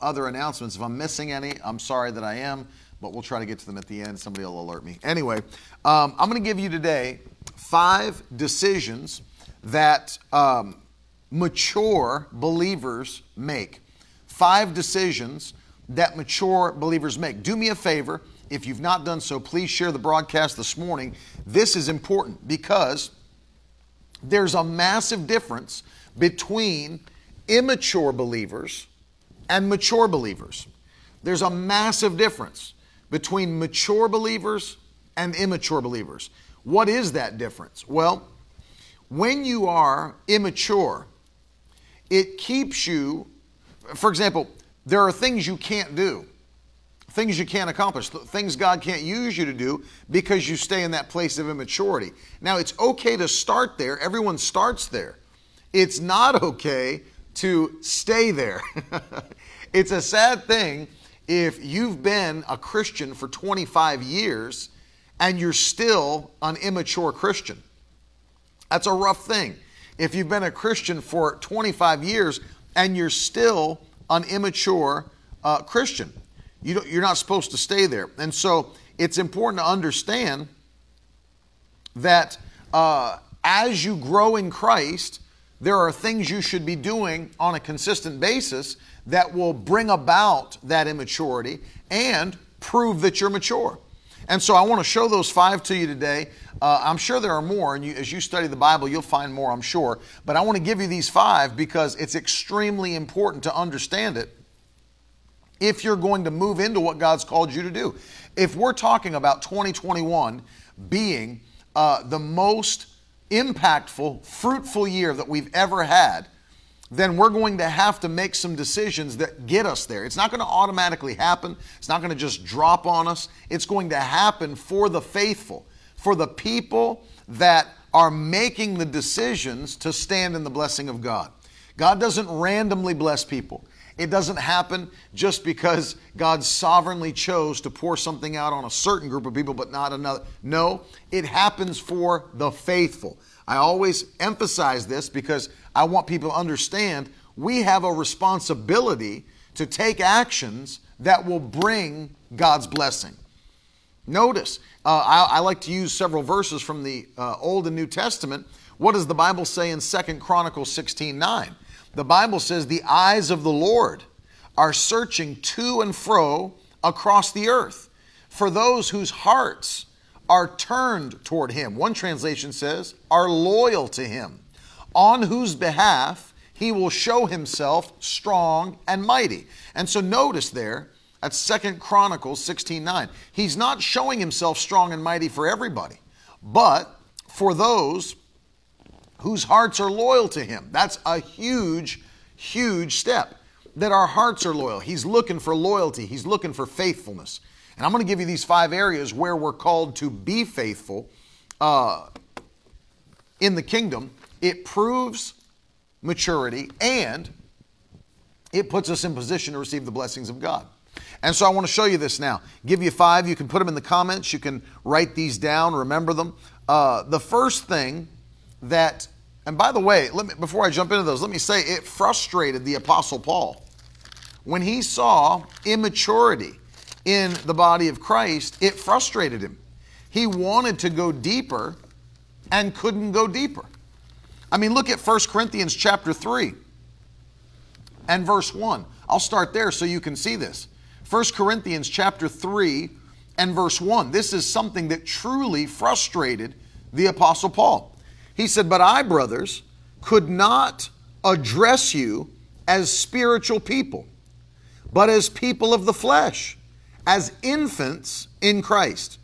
other announcements. If I'm missing any, I'm sorry that I am, but we'll try to get to them at the end. Somebody will alert me. Anyway, um, I'm going to give you today five decisions that um, mature believers make. Five decisions that mature believers make. Do me a favor. If you've not done so, please share the broadcast this morning. This is important because there's a massive difference between immature believers and mature believers. There's a massive difference between mature believers and immature believers. What is that difference? Well, when you are immature, it keeps you, for example, there are things you can't do, things you can't accomplish, things God can't use you to do because you stay in that place of immaturity. Now, it's okay to start there, everyone starts there. It's not okay to stay there. it's a sad thing if you've been a Christian for 25 years and you're still an immature Christian. That's a rough thing. If you've been a Christian for 25 years and you're still an immature uh, Christian, you you're not supposed to stay there. And so it's important to understand that uh, as you grow in Christ, there are things you should be doing on a consistent basis that will bring about that immaturity and prove that you're mature. And so I want to show those five to you today. Uh, I'm sure there are more, and you, as you study the Bible, you'll find more, I'm sure. But I want to give you these five because it's extremely important to understand it if you're going to move into what God's called you to do. If we're talking about 2021 being uh, the most impactful, fruitful year that we've ever had, then we're going to have to make some decisions that get us there. It's not going to automatically happen, it's not going to just drop on us. It's going to happen for the faithful, for the people that are making the decisions to stand in the blessing of God. God doesn't randomly bless people. It doesn't happen just because God sovereignly chose to pour something out on a certain group of people but not another. No, it happens for the faithful. I always emphasize this because I want people to understand we have a responsibility to take actions that will bring God's blessing. Notice, uh, I, I, like to use several verses from the uh, Old and New Testament. What does the Bible say in Second Chronicles 16 9? The Bible says, The eyes of the Lord are searching to and fro across the earth for those whose hearts are turned toward Him. One translation says, are loyal to Him, on whose behalf He will show Himself strong and mighty. And so notice there, at Second Chronicles 16 9, He's not showing Himself strong and mighty for everybody, but for those whose hearts are loyal to Him. That's a huge, huge step. That our hearts are loyal. He's looking for loyalty, He's looking for faithfulness. And I'm going to give you these five areas where we're called to be faithful uh, in the kingdom. It proves maturity and it puts us in position to receive the blessings of God. And so I want to show you this now. Give you five. You can put them in the comments. You can write these down, remember them. Uh, the first thing that and by the way, let me, before I jump into those, let me say it frustrated the Apostle Paul when he saw immaturity in the body of Christ. It frustrated him. He wanted to go deeper and couldn't go deeper. I mean, look at 1 Corinthians chapter 3 and verse 1. I'll start there so you can see this. 1 Corinthians chapter 3 and verse 1. This is something that truly frustrated the Apostle Paul. He said, But I, brothers, could not address you as spiritual people, but as people of the flesh, as infants in Christ.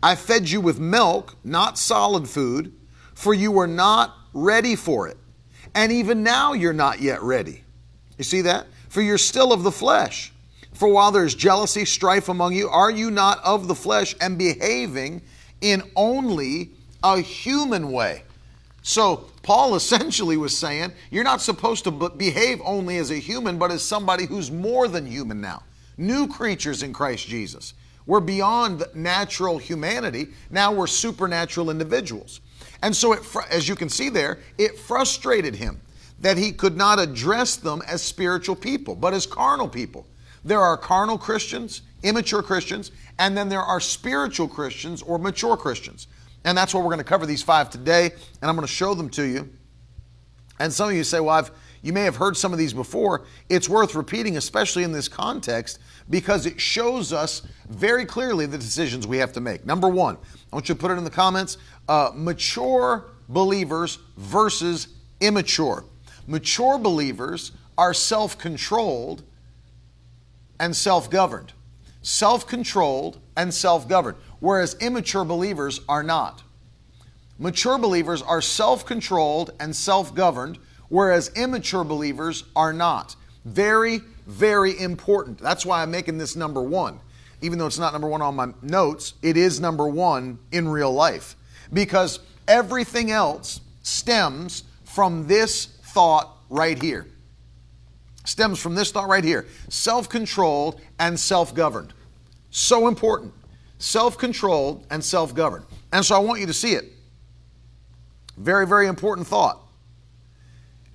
I fed you with milk, not solid food, for you were not ready for it. And even now you're not yet ready. You see that? For you're still of the flesh. For while there is jealousy, strife among you, are you not of the flesh and behaving in only a human way? So, Paul essentially was saying, you're not supposed to behave only as a human, but as somebody who's more than human now. New creatures in Christ Jesus. We're beyond natural humanity. Now we're supernatural individuals. And so, it, as you can see there, it frustrated him that he could not address them as spiritual people, but as carnal people. There are carnal Christians, immature Christians, and then there are spiritual Christians or mature Christians. And that's what we're going to cover these five today, and I'm going to show them to you. And some of you say, well, I've, you may have heard some of these before. It's worth repeating, especially in this context, because it shows us very clearly the decisions we have to make. Number one, I want you to put it in the comments uh, mature believers versus immature. Mature believers are self controlled and self governed. Self controlled and self governed, whereas immature believers are not. Mature believers are self controlled and self governed, whereas immature believers are not. Very, very important. That's why I'm making this number one. Even though it's not number one on my notes, it is number one in real life. Because everything else stems from this thought right here. Stems from this thought right here self controlled and self governed. So important. Self controlled and self governed. And so I want you to see it. Very, very important thought.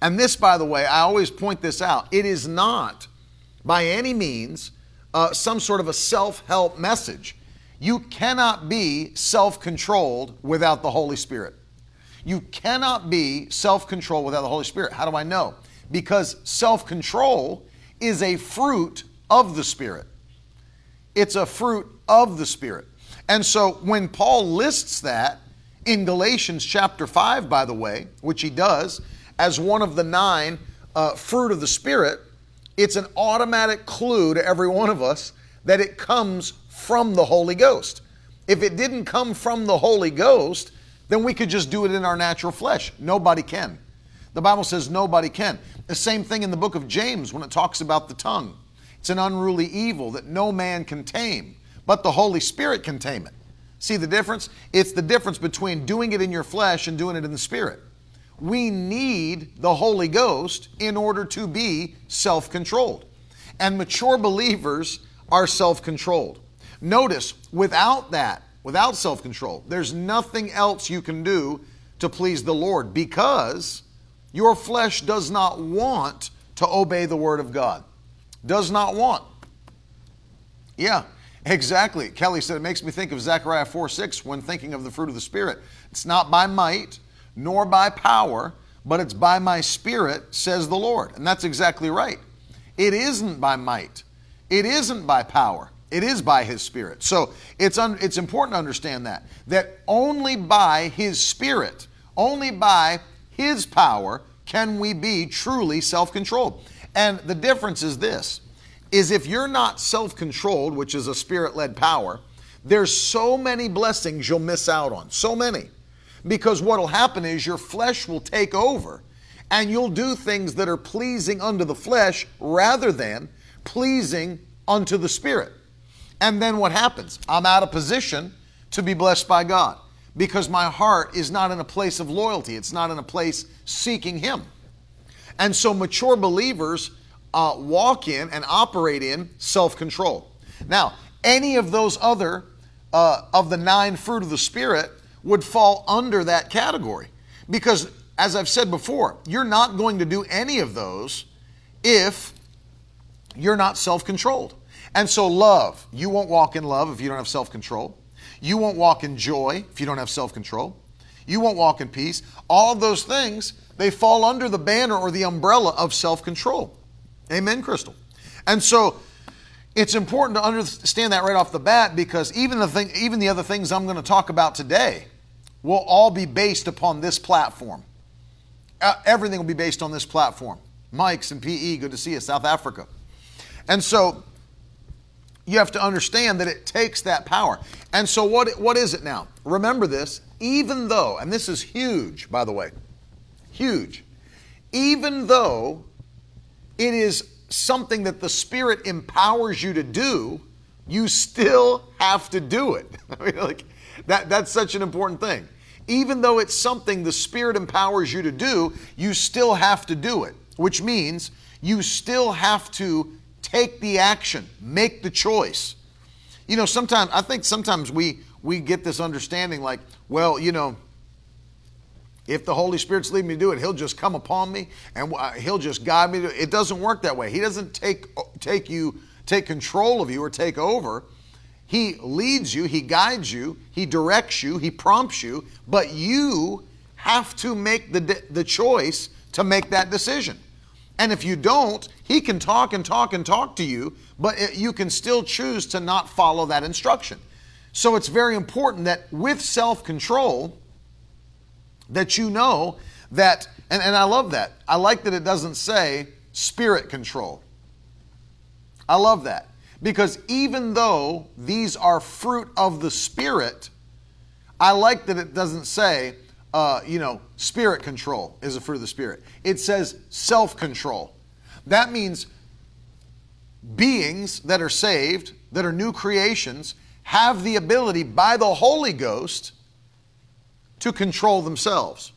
And this, by the way, I always point this out. It is not by any means uh, some sort of a self help message. You cannot be self controlled without the Holy Spirit. You cannot be self controlled without the Holy Spirit. How do I know? Because self control is a fruit of the Spirit. It's a fruit of the Spirit. And so when Paul lists that in Galatians chapter 5, by the way, which he does, as one of the nine uh, fruit of the Spirit, it's an automatic clue to every one of us that it comes from the Holy Ghost. If it didn't come from the Holy Ghost, then we could just do it in our natural flesh. Nobody can. The Bible says nobody can. The same thing in the book of James when it talks about the tongue. It's an unruly evil that no man can tame, but the Holy Spirit can tame it. See the difference? It's the difference between doing it in your flesh and doing it in the Spirit. We need the Holy Ghost in order to be self controlled. And mature believers are self controlled. Notice, without that, without self control, there's nothing else you can do to please the Lord because your flesh does not want to obey the Word of God. Does not want. Yeah, exactly. Kelly said it makes me think of Zechariah 4 6 when thinking of the fruit of the Spirit. It's not by might, nor by power, but it's by my spirit, says the Lord. And that's exactly right. It isn't by might, it isn't by power. It is by His Spirit. So it's, un, it's important to understand that. That only by His Spirit, only by His power, can we be truly self controlled. And the difference is this is if you're not self controlled, which is a spirit led power, there's so many blessings you'll miss out on. So many. Because what will happen is your flesh will take over and you'll do things that are pleasing unto the flesh rather than pleasing unto the spirit. And then what happens? I'm out of position to be blessed by God because my heart is not in a place of loyalty, it's not in a place seeking Him. And so mature believers uh, walk in and operate in self control. Now, any of those other uh, of the nine fruit of the Spirit would fall under that category. Because, as I've said before, you're not going to do any of those if you're not self controlled. And so, love, you won't walk in love if you don't have self control. You won't walk in joy if you don't have self control. You won't walk in peace. All of those things, they fall under the banner or the umbrella of self control. Amen, Crystal. And so, it's important to understand that right off the bat because even the thing, even the other things I'm going to talk about today will all be based upon this platform. Uh, everything will be based on this platform. Mike's and PE, good to see you, South Africa. And so you have to understand that it takes that power. And so what what is it now? Remember this, even though, and this is huge, by the way, huge, even though it is something that the Spirit empowers you to do, you still have to do it. I mean, like that, that's such an important thing. Even though it's something the Spirit empowers you to do, you still have to do it, which means you still have to take the action, make the choice. You know, sometimes I think sometimes we we get this understanding like, well, you know, if the Holy Spirit's leading me to do it, He'll just come upon me and uh, He'll just guide me. It doesn't work that way. He doesn't take take you take control of you or take over. He leads you, He guides you, He directs you, He prompts you, but you have to make the the choice to make that decision. And if you don't, He can talk and talk and talk to you, but it, you can still choose to not follow that instruction. So it's very important that with self control that you know that, and, and I love that. I like that it doesn't say spirit control. I love that. Because even though these are fruit of the Spirit, I like that it doesn't say, uh, you know, spirit control is a fruit of the Spirit. It says self control. That means beings that are saved, that are new creations, have the ability by the Holy Ghost to control themselves.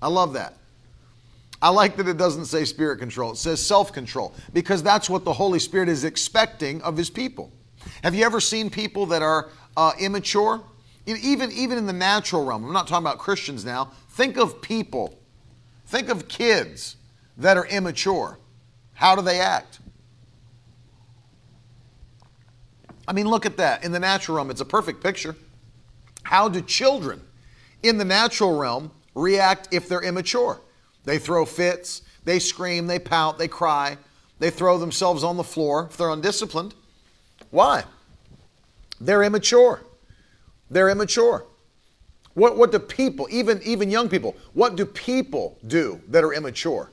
I love that. I like that it doesn't say spirit control, it says self control, because that's what the Holy Spirit is expecting of His people. Have you ever seen people that are uh, immature? Even, even in the natural realm, I'm not talking about Christians now. Think of people, think of kids that are immature. How do they act? I mean, look at that. In the natural realm, it's a perfect picture. How do children in the natural realm react if they're immature. They throw fits, they scream, they pout, they cry, they throw themselves on the floor if they're undisciplined. Why? They're immature. They're immature. What, what do people, even, even young people, what do people do that are immature?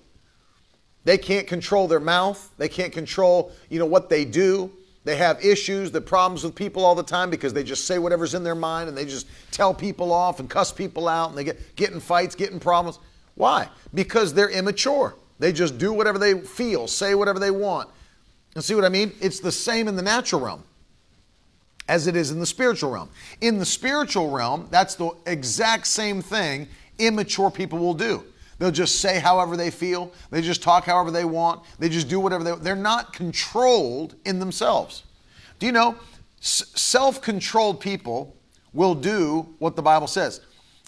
They can't control their mouth. They can't control, you know, what they do. They have issues, the problems with people all the time because they just say whatever's in their mind and they just tell people off and cuss people out and they get, get in fights, get in problems. Why? Because they're immature. They just do whatever they feel, say whatever they want. And see what I mean? It's the same in the natural realm as it is in the spiritual realm. In the spiritual realm, that's the exact same thing immature people will do. They'll just say however they feel. They just talk however they want. They just do whatever they They're not controlled in themselves. Do you know self controlled people will do what the Bible says?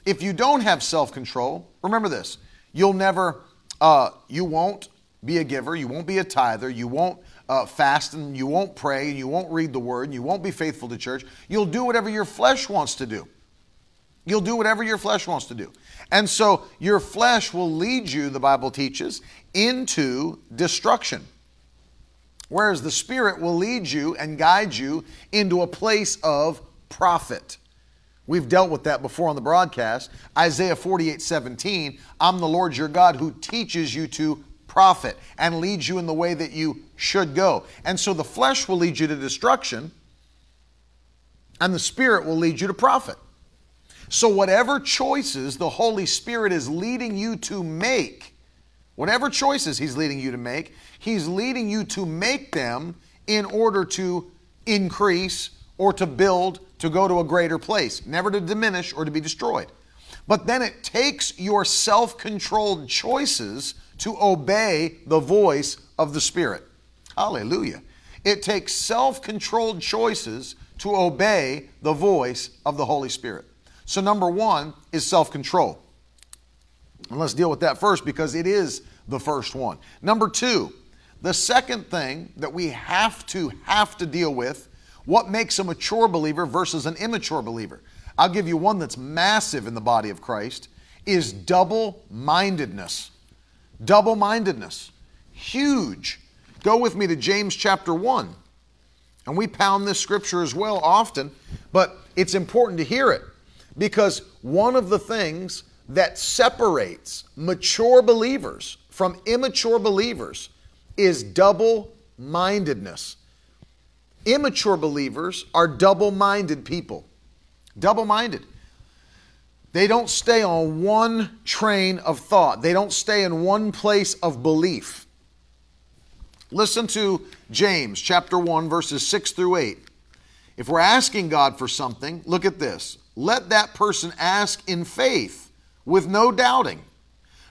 If you don't have self control, remember this you'll never, uh, you won't be a giver, you won't be a tither, you won't uh, fast and you won't pray and you won't read the word and you won't be faithful to church. You'll do whatever your flesh wants to do. You'll do whatever your flesh wants to do. And so your flesh will lead you, the Bible teaches, into destruction. Whereas the Spirit will lead you and guide you into a place of profit. We've dealt with that before on the broadcast. Isaiah 48 17, I'm the Lord your God who teaches you to profit and leads you in the way that you should go. And so the flesh will lead you to destruction, and the Spirit will lead you to profit. So, whatever choices the Holy Spirit is leading you to make, whatever choices He's leading you to make, He's leading you to make them in order to increase or to build to go to a greater place, never to diminish or to be destroyed. But then it takes your self controlled choices to obey the voice of the Spirit. Hallelujah. It takes self controlled choices to obey the voice of the Holy Spirit. So, number one is self control. And let's deal with that first because it is the first one. Number two, the second thing that we have to have to deal with what makes a mature believer versus an immature believer. I'll give you one that's massive in the body of Christ is double-mindedness. Double-mindedness. Huge. Go with me to James chapter 1. And we pound this scripture as well often, but it's important to hear it. Because one of the things that separates mature believers from immature believers is double mindedness. Immature believers are double minded people. Double minded. They don't stay on one train of thought, they don't stay in one place of belief. Listen to James chapter 1, verses 6 through 8. If we're asking God for something, look at this. Let that person ask in faith with no doubting.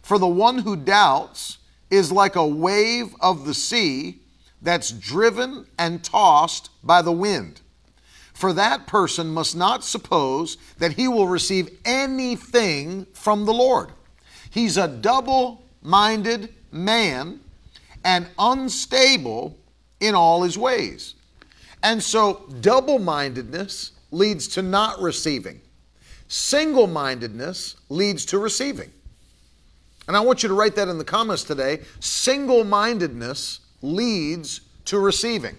For the one who doubts is like a wave of the sea that's driven and tossed by the wind. For that person must not suppose that he will receive anything from the Lord. He's a double minded man and unstable in all his ways. And so, double mindedness leads to not receiving, single mindedness leads to receiving. And I want you to write that in the comments today. Single mindedness leads to receiving.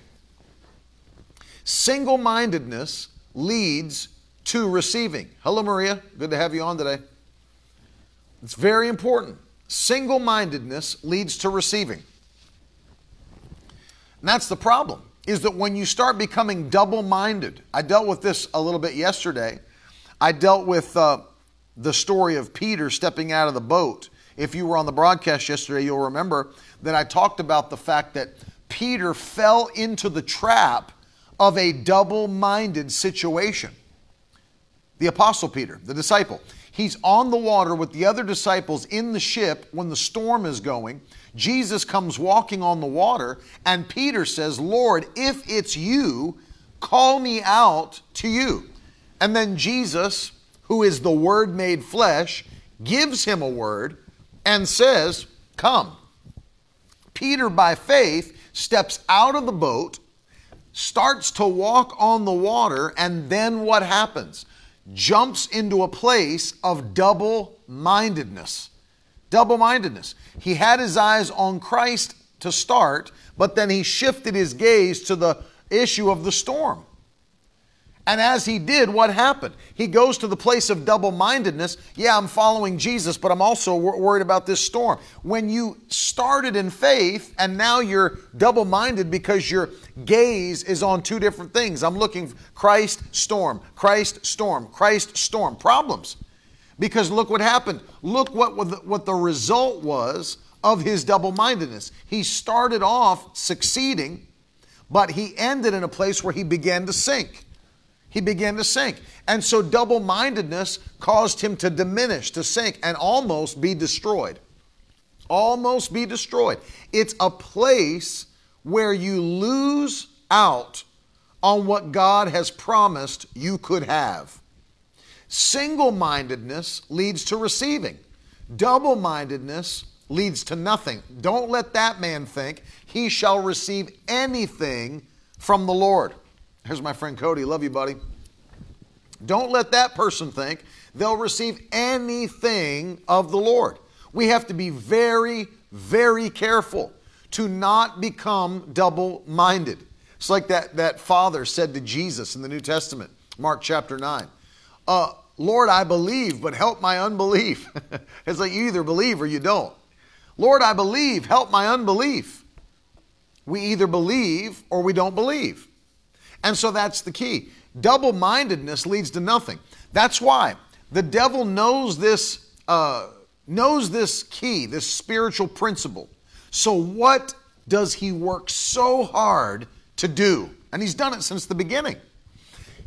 Single mindedness leads to receiving. Hello, Maria. Good to have you on today. It's very important. Single mindedness leads to receiving. And that's the problem, is that when you start becoming double minded, I dealt with this a little bit yesterday. I dealt with uh, the story of Peter stepping out of the boat. If you were on the broadcast yesterday, you'll remember that I talked about the fact that Peter fell into the trap of a double minded situation. The Apostle Peter, the disciple, he's on the water with the other disciples in the ship when the storm is going. Jesus comes walking on the water, and Peter says, Lord, if it's you, call me out to you. And then Jesus, who is the Word made flesh, gives him a word and says, Come. Peter, by faith, steps out of the boat, starts to walk on the water, and then what happens? Jumps into a place of double mindedness. Double mindedness. He had his eyes on Christ to start, but then he shifted his gaze to the issue of the storm. And as he did, what happened? He goes to the place of double mindedness. Yeah, I'm following Jesus, but I'm also wor- worried about this storm. When you started in faith and now you're double minded because your gaze is on two different things. I'm looking Christ, storm, Christ, storm, Christ, storm. Problems. Because look what happened. Look what, what the result was of his double mindedness. He started off succeeding, but he ended in a place where he began to sink. He began to sink. And so double mindedness caused him to diminish, to sink, and almost be destroyed. Almost be destroyed. It's a place where you lose out on what God has promised you could have. Single mindedness leads to receiving, double mindedness leads to nothing. Don't let that man think he shall receive anything from the Lord. Here's my friend Cody. Love you, buddy. Don't let that person think they'll receive anything of the Lord. We have to be very, very careful to not become double minded. It's like that, that father said to Jesus in the New Testament, Mark chapter 9. Uh, Lord, I believe, but help my unbelief. it's like you either believe or you don't. Lord, I believe, help my unbelief. We either believe or we don't believe. And so that's the key. Double mindedness leads to nothing. That's why the devil knows this, uh, knows this key, this spiritual principle. So, what does he work so hard to do? And he's done it since the beginning.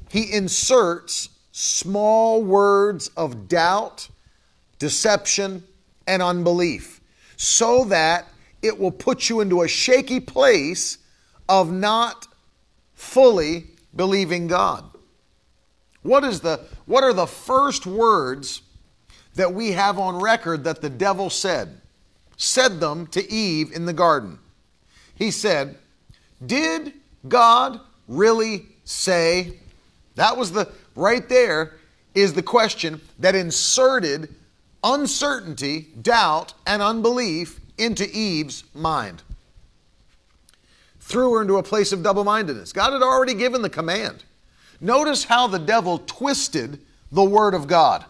He inserts small words of doubt, deception, and unbelief so that it will put you into a shaky place of not fully believing God. What is the what are the first words that we have on record that the devil said? Said them to Eve in the garden. He said, "Did God really say?" That was the right there is the question that inserted uncertainty, doubt, and unbelief into Eve's mind. Threw her into a place of double mindedness. God had already given the command. Notice how the devil twisted the Word of God.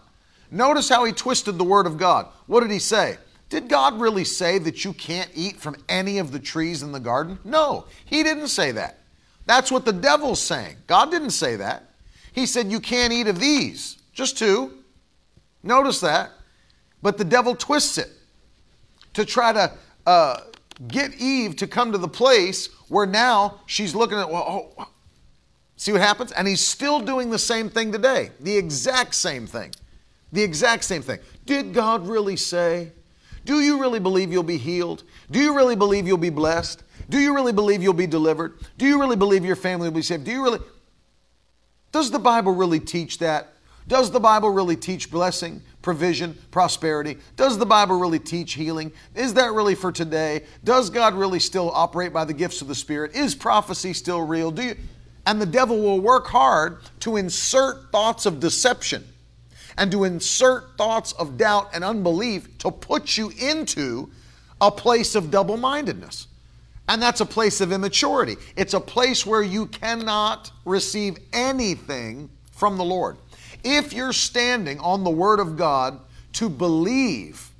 Notice how he twisted the Word of God. What did he say? Did God really say that you can't eat from any of the trees in the garden? No, he didn't say that. That's what the devil's saying. God didn't say that. He said, You can't eat of these, just two. Notice that. But the devil twists it to try to uh, get Eve to come to the place where now she's looking at, well, oh, see what happens? And he's still doing the same thing today, the exact same thing. The exact same thing. Did God really say? Do you really believe you'll be healed? Do you really believe you'll be blessed? Do you really believe you'll be delivered? Do you really believe your family will be saved? Do you really? Does the Bible really teach that? Does the Bible really teach blessing, provision, prosperity? Does the Bible really teach healing? Is that really for today? Does God really still operate by the gifts of the Spirit? Is prophecy still real? Do you? And the devil will work hard to insert thoughts of deception and to insert thoughts of doubt and unbelief to put you into a place of double mindedness. And that's a place of immaturity. It's a place where you cannot receive anything from the Lord. If you're standing on the Word of God to believe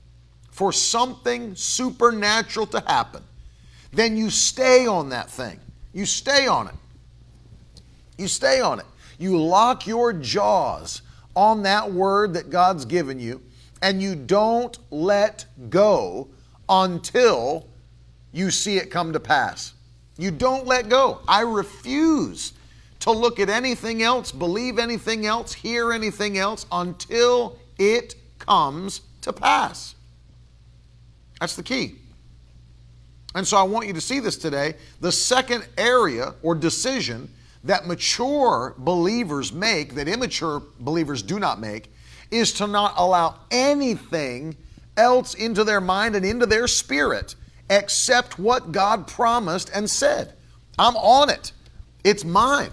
for something supernatural to happen, then you stay on that thing. You stay on it. You stay on it. You lock your jaws on that word that God's given you, and you don't let go until you see it come to pass. You don't let go. I refuse to look at anything else, believe anything else, hear anything else until it comes to pass. That's the key. And so I want you to see this today. The second area or decision that mature believers make, that immature believers do not make, is to not allow anything else into their mind and into their spirit except what God promised and said. I'm on it, it's mine.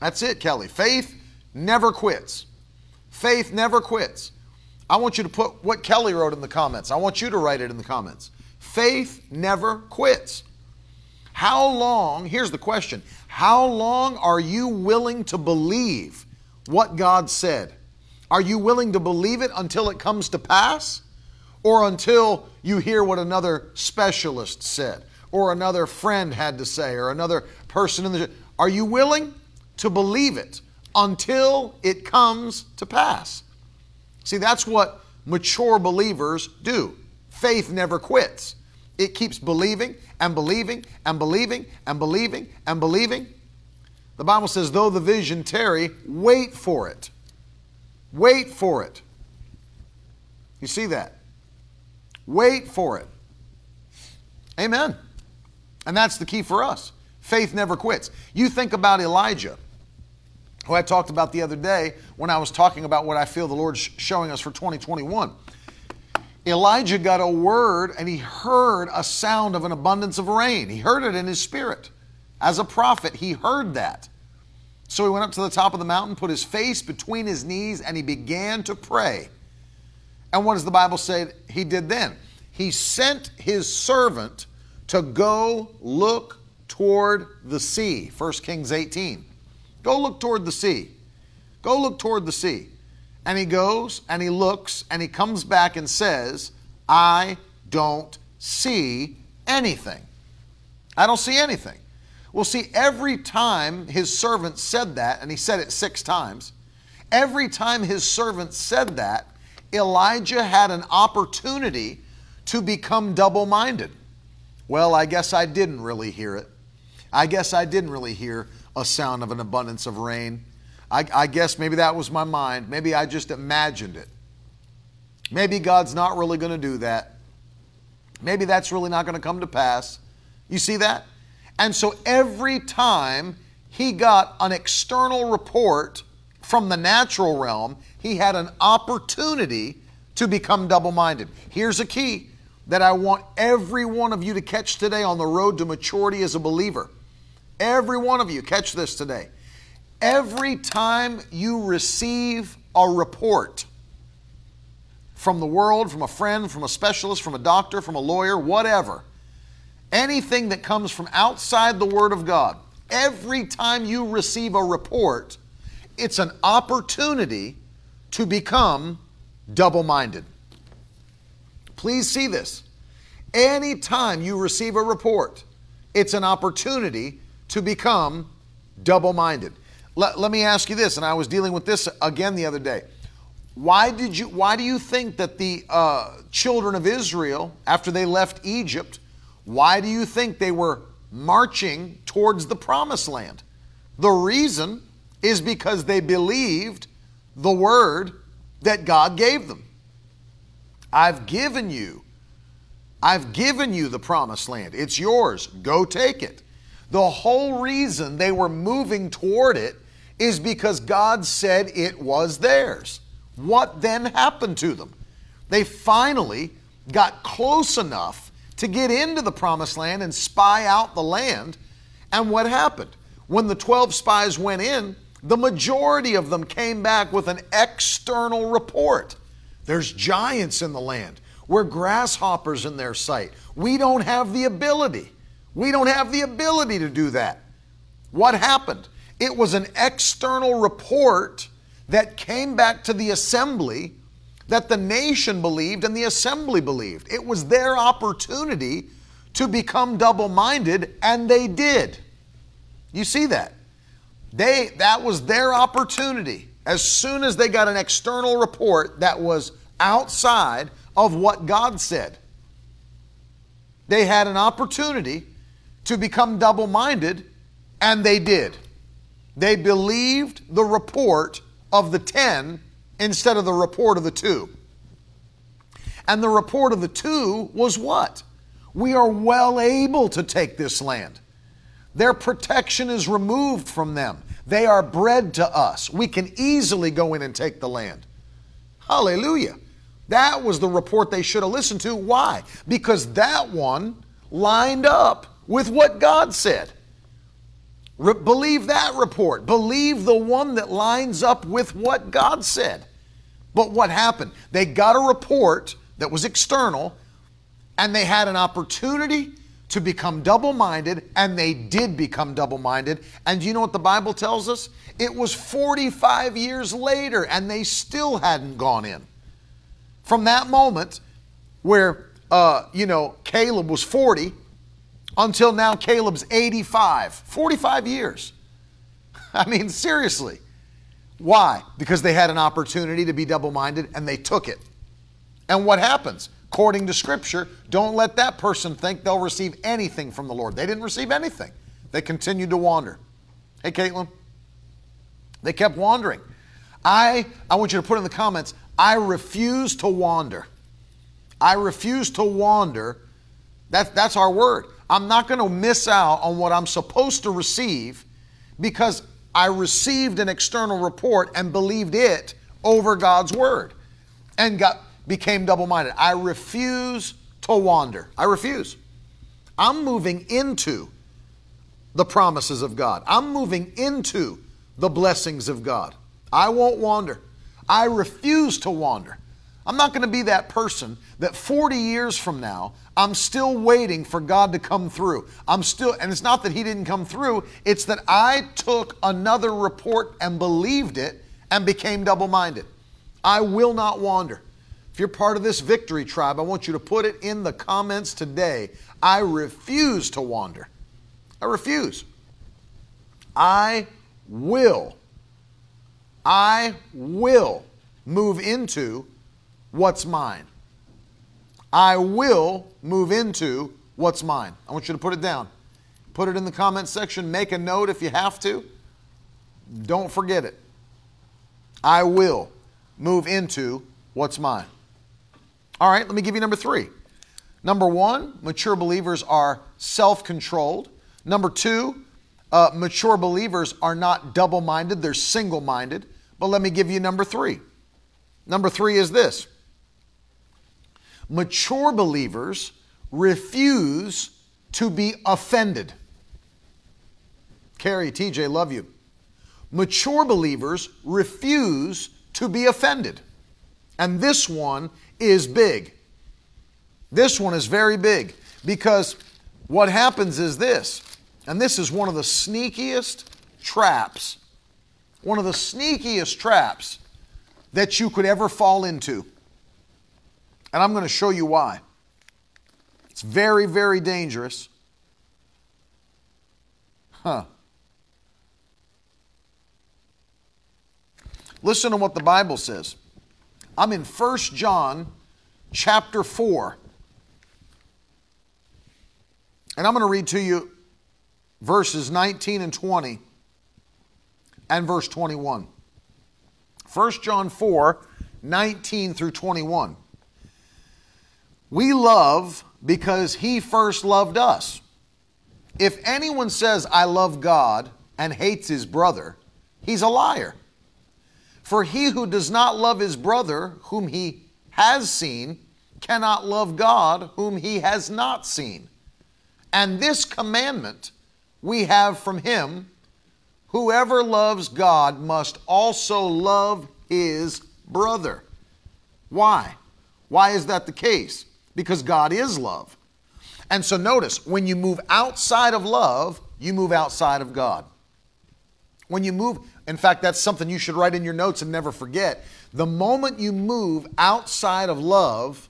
That's it, Kelly. Faith never quits. Faith never quits. I want you to put what Kelly wrote in the comments. I want you to write it in the comments. Faith never quits. How long, here's the question How long are you willing to believe what God said? Are you willing to believe it until it comes to pass? Or until you hear what another specialist said, or another friend had to say, or another person in the. Are you willing to believe it until it comes to pass? See, that's what mature believers do. Faith never quits. It keeps believing and believing and believing and believing and believing. The Bible says, though the vision tarry, wait for it. Wait for it. You see that? Wait for it. Amen. And that's the key for us. Faith never quits. You think about Elijah, who I talked about the other day when I was talking about what I feel the Lord's showing us for 2021. Elijah got a word and he heard a sound of an abundance of rain. He heard it in his spirit. As a prophet, he heard that. So he went up to the top of the mountain, put his face between his knees, and he began to pray. And what does the Bible say he did then? He sent his servant to go look toward the sea. 1 Kings 18. Go look toward the sea. Go look toward the sea. And he goes and he looks and he comes back and says, I don't see anything. I don't see anything. Well, see, every time his servant said that, and he said it six times, every time his servant said that, Elijah had an opportunity to become double minded. Well, I guess I didn't really hear it. I guess I didn't really hear a sound of an abundance of rain. I, I guess maybe that was my mind. Maybe I just imagined it. Maybe God's not really going to do that. Maybe that's really not going to come to pass. You see that? And so every time he got an external report from the natural realm, he had an opportunity to become double minded. Here's a key that I want every one of you to catch today on the road to maturity as a believer. Every one of you, catch this today. Every time you receive a report from the world, from a friend, from a specialist, from a doctor, from a lawyer, whatever, anything that comes from outside the Word of God, every time you receive a report, it's an opportunity to become double minded. Please see this. Anytime you receive a report, it's an opportunity to become double minded. Let, let me ask you this, and I was dealing with this again the other day. why did you why do you think that the uh, children of Israel after they left Egypt why do you think they were marching towards the promised land the reason is because they believed the word that God gave them I've given you I've given you the promised land it's yours go take it the whole reason they were moving toward it is because God said it was theirs what then happened to them? They finally got close enough to get into the promised land and spy out the land. And what happened? When the 12 spies went in, the majority of them came back with an external report. There's giants in the land. We're grasshoppers in their sight. We don't have the ability. We don't have the ability to do that. What happened? It was an external report that came back to the assembly that the nation believed and the assembly believed. It was their opportunity to become double minded, and they did. You see that? They, that was their opportunity. As soon as they got an external report that was outside of what God said, they had an opportunity to become double minded, and they did. They believed the report of the ten instead of the report of the two. And the report of the two was what? We are well able to take this land. Their protection is removed from them. They are bread to us. We can easily go in and take the land. Hallelujah. That was the report they should have listened to. Why? Because that one lined up with what God said. Re- believe that report. Believe the one that lines up with what God said. But what happened? They got a report that was external and they had an opportunity to become double minded, and they did become double minded. And you know what the Bible tells us? It was 45 years later, and they still hadn't gone in. From that moment, where, uh, you know, Caleb was 40, until now, Caleb's 85, 45 years. I mean, seriously. Why? Because they had an opportunity to be double minded and they took it. And what happens? According to Scripture, don't let that person think they'll receive anything from the Lord. They didn't receive anything, they continued to wander. Hey, Caitlin, they kept wandering. I, I want you to put in the comments, I refuse to wander. I refuse to wander. That, that's our word. I'm not going to miss out on what I'm supposed to receive because I received an external report and believed it over God's word and got became double-minded. I refuse to wander. I refuse. I'm moving into the promises of God. I'm moving into the blessings of God. I won't wander. I refuse to wander. I'm not going to be that person that 40 years from now, I'm still waiting for God to come through. I'm still, and it's not that He didn't come through, it's that I took another report and believed it and became double minded. I will not wander. If you're part of this victory tribe, I want you to put it in the comments today. I refuse to wander. I refuse. I will. I will move into what's mine. I will move into what's mine. I want you to put it down. Put it in the comment section. Make a note if you have to. Don't forget it. I will move into what's mine. All right, let me give you number three. Number one, mature believers are self controlled. Number two, uh, mature believers are not double minded, they're single minded. But let me give you number three. Number three is this mature believers refuse to be offended. Carrie, TJ, love you. Mature believers refuse to be offended. And this one is big. This one is very big because what happens is this, and this is one of the sneakiest traps, one of the sneakiest traps that you could ever fall into. And I'm going to show you why. It's very, very dangerous. Huh. Listen to what the Bible says. I'm in 1 John chapter 4. And I'm going to read to you verses 19 and 20 and verse 21. 1 John 4 19 through 21. We love because he first loved us. If anyone says, I love God, and hates his brother, he's a liar. For he who does not love his brother, whom he has seen, cannot love God, whom he has not seen. And this commandment we have from him whoever loves God must also love his brother. Why? Why is that the case? Because God is love. And so notice, when you move outside of love, you move outside of God. When you move, in fact, that's something you should write in your notes and never forget. The moment you move outside of love,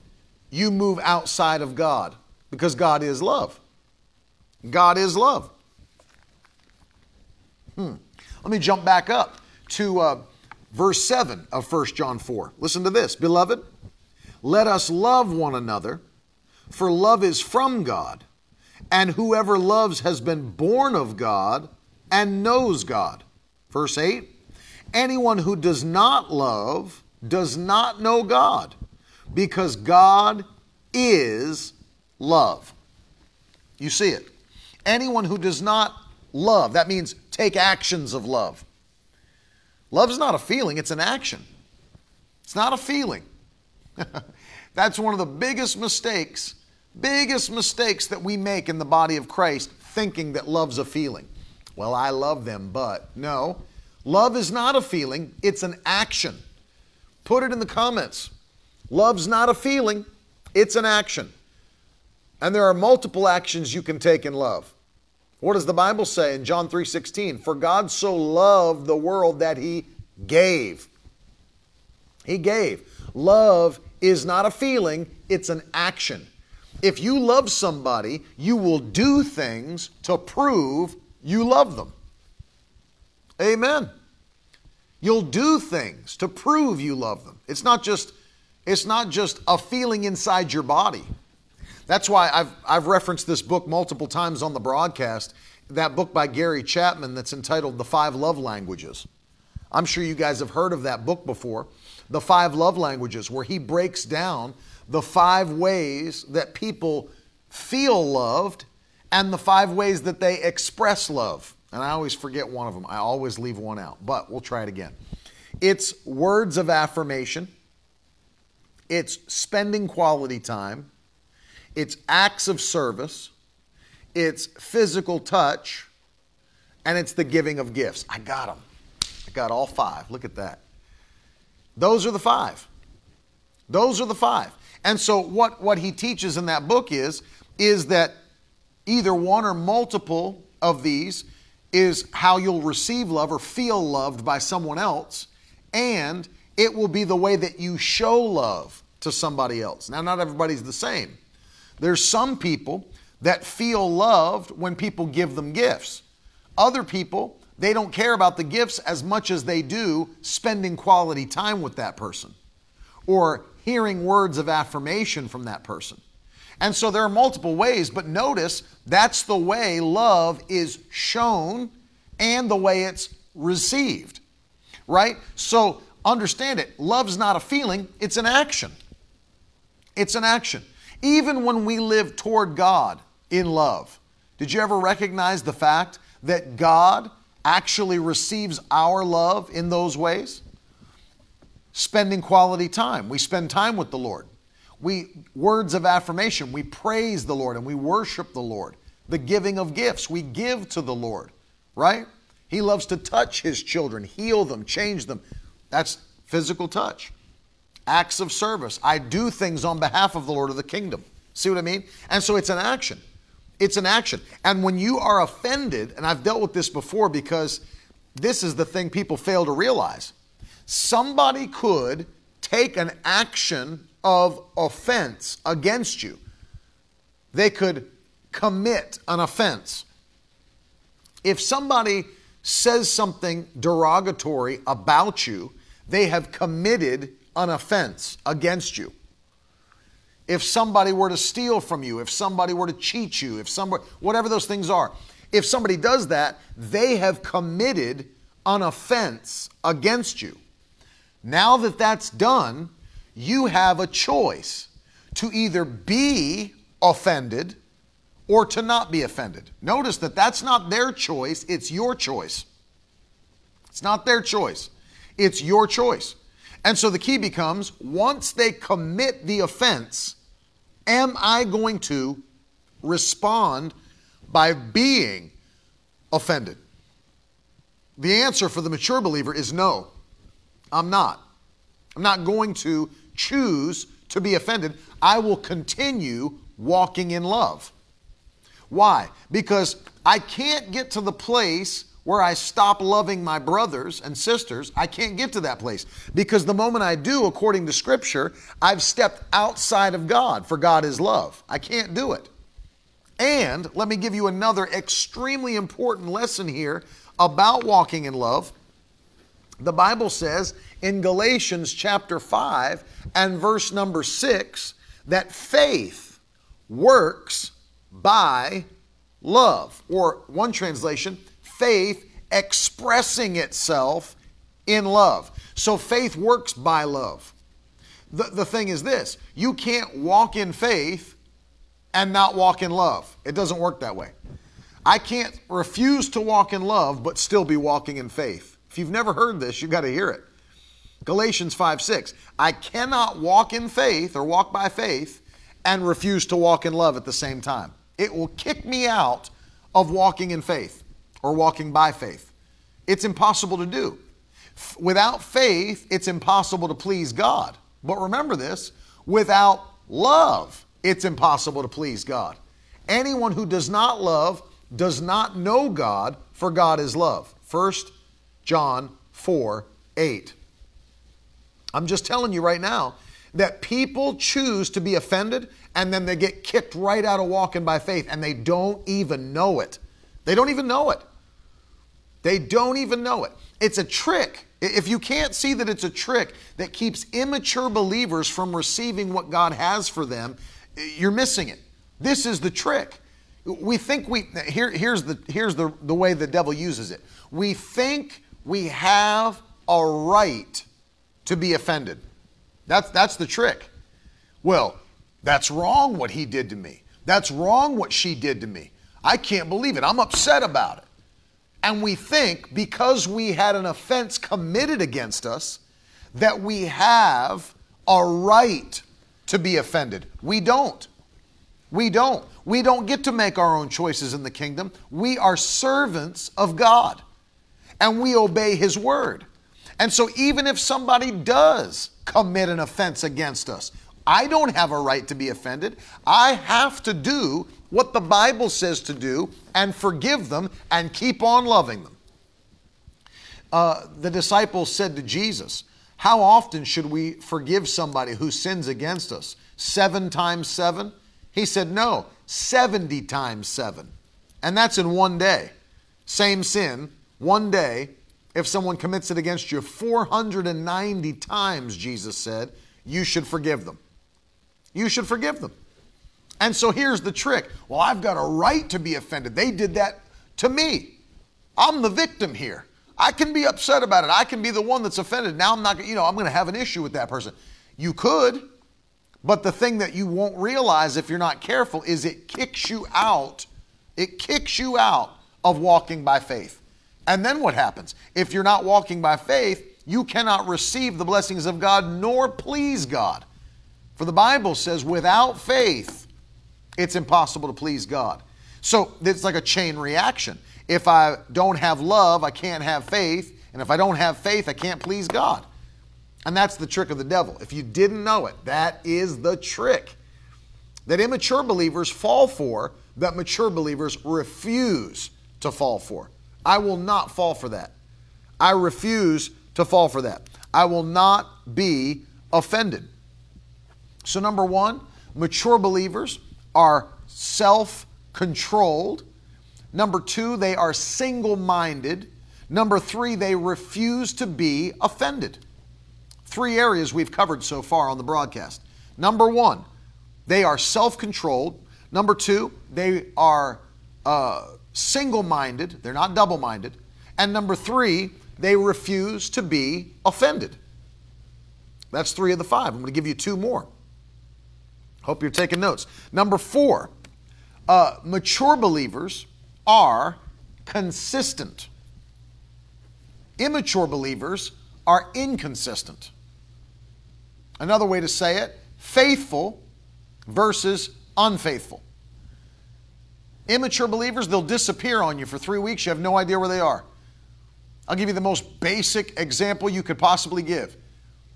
you move outside of God because God is love. God is love. Hmm. Let me jump back up to uh, verse 7 of 1 John 4. Listen to this Beloved, let us love one another for love is from God, and whoever loves has been born of God and knows God. Verse 8 Anyone who does not love does not know God, because God is love. You see it. Anyone who does not love, that means take actions of love. Love is not a feeling, it's an action. It's not a feeling. That's one of the biggest mistakes biggest mistakes that we make in the body of Christ thinking that love's a feeling. Well, I love them, but no. Love is not a feeling, it's an action. Put it in the comments. Love's not a feeling, it's an action. And there are multiple actions you can take in love. What does the Bible say in John 3:16? For God so loved the world that he gave. He gave. Love is not a feeling, it's an action. If you love somebody, you will do things to prove you love them. Amen. You'll do things to prove you love them. It's not just it's not just a feeling inside your body. That's why I've I've referenced this book multiple times on the broadcast, that book by Gary Chapman that's entitled The Five Love Languages. I'm sure you guys have heard of that book before, The Five Love Languages, where he breaks down the five ways that people feel loved and the five ways that they express love. And I always forget one of them. I always leave one out, but we'll try it again. It's words of affirmation, it's spending quality time, it's acts of service, it's physical touch, and it's the giving of gifts. I got them. I got all five. Look at that. Those are the five. Those are the five. And so what, what he teaches in that book is, is that either one or multiple of these is how you'll receive love or feel loved by someone else, and it will be the way that you show love to somebody else. Now, not everybody's the same. There's some people that feel loved when people give them gifts. Other people, they don't care about the gifts as much as they do spending quality time with that person or hearing words of affirmation from that person. And so there are multiple ways, but notice that's the way love is shown and the way it's received, right? So understand it. Love's not a feeling, it's an action. It's an action. Even when we live toward God in love, did you ever recognize the fact that God actually receives our love in those ways? spending quality time. We spend time with the Lord. We words of affirmation, we praise the Lord and we worship the Lord. The giving of gifts, we give to the Lord, right? He loves to touch his children, heal them, change them. That's physical touch. Acts of service. I do things on behalf of the Lord of the kingdom. See what I mean? And so it's an action. It's an action. And when you are offended, and I've dealt with this before because this is the thing people fail to realize somebody could take an action of offense against you. They could commit an offense. If somebody says something derogatory about you, they have committed an offense against you, if somebody were to steal from you, if somebody were to cheat you, if somebody, whatever those things are, if somebody does that, they have committed an offense against you. Now that that's done, you have a choice to either be offended or to not be offended. Notice that that's not their choice, it's your choice. It's not their choice, it's your choice. And so the key becomes once they commit the offense, am I going to respond by being offended? The answer for the mature believer is no, I'm not. I'm not going to choose to be offended. I will continue walking in love. Why? Because I can't get to the place where I stop loving my brothers and sisters. I can't get to that place because the moment I do, according to Scripture, I've stepped outside of God, for God is love. I can't do it. And let me give you another extremely important lesson here about walking in love. The Bible says in Galatians chapter 5 and verse number 6 that faith works by love. Or one translation, faith expressing itself in love. So faith works by love. The, the thing is this you can't walk in faith and not walk in love. It doesn't work that way. I can't refuse to walk in love but still be walking in faith. If you've never heard this, you've got to hear it. Galatians 5 6. I cannot walk in faith or walk by faith and refuse to walk in love at the same time. It will kick me out of walking in faith or walking by faith. It's impossible to do. Without faith, it's impossible to please God. But remember this without love, it's impossible to please God. Anyone who does not love does not know God, for God is love. 1 John 4 8. I'm just telling you right now that people choose to be offended and then they get kicked right out of walking by faith and they don't even know it. They don't even know it. They don't even know it. It's a trick. If you can't see that it's a trick that keeps immature believers from receiving what God has for them, you're missing it. This is the trick. We think we here, here's the here's the, the way the devil uses it. We think we have a right to be offended. That's that's the trick. Well, that's wrong what he did to me. That's wrong what she did to me. I can't believe it. I'm upset about it. And we think because we had an offense committed against us that we have a right to be offended. We don't. We don't. We don't get to make our own choices in the kingdom. We are servants of God and we obey His word. And so, even if somebody does commit an offense against us, I don't have a right to be offended. I have to do what the Bible says to do and forgive them and keep on loving them. Uh, the disciples said to Jesus, How often should we forgive somebody who sins against us? Seven times seven? He said, No, 70 times seven. And that's in one day. Same sin, one day. If someone commits it against you 490 times, Jesus said, you should forgive them you should forgive them. And so here's the trick. Well, I've got a right to be offended. They did that to me. I'm the victim here. I can be upset about it. I can be the one that's offended. Now I'm not, you know, I'm going to have an issue with that person. You could, but the thing that you won't realize if you're not careful is it kicks you out. It kicks you out of walking by faith. And then what happens? If you're not walking by faith, you cannot receive the blessings of God nor please God. For the Bible says, without faith, it's impossible to please God. So it's like a chain reaction. If I don't have love, I can't have faith. And if I don't have faith, I can't please God. And that's the trick of the devil. If you didn't know it, that is the trick that immature believers fall for, that mature believers refuse to fall for. I will not fall for that. I refuse to fall for that. I will not be offended. So, number one, mature believers are self controlled. Number two, they are single minded. Number three, they refuse to be offended. three areas we've covered so far on the broadcast. Number one, they are self controlled. Number two, they are uh, single minded, they're not double minded. And number three, they refuse to be offended. That's three of the five. I'm going to give you two more. Hope you're taking notes. Number four, uh, mature believers are consistent. Immature believers are inconsistent. Another way to say it faithful versus unfaithful. Immature believers, they'll disappear on you for three weeks. You have no idea where they are. I'll give you the most basic example you could possibly give.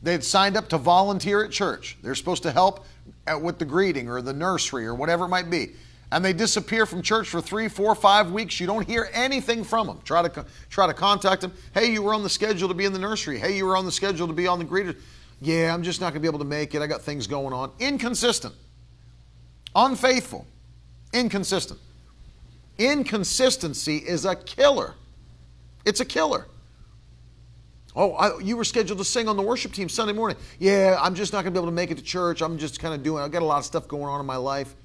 They had signed up to volunteer at church. They're supposed to help with the greeting or the nursery or whatever it might be. And they disappear from church for three, four, five weeks. You don't hear anything from them. Try to try to contact them. Hey, you were on the schedule to be in the nursery. Hey, you were on the schedule to be on the greeter. Yeah, I'm just not going to be able to make it. I got things going on. Inconsistent, unfaithful, inconsistent. Inconsistency is a killer. It's a killer. Oh, I, you were scheduled to sing on the worship team Sunday morning. Yeah, I'm just not going to be able to make it to church. I'm just kind of doing. I've got a lot of stuff going on in my life.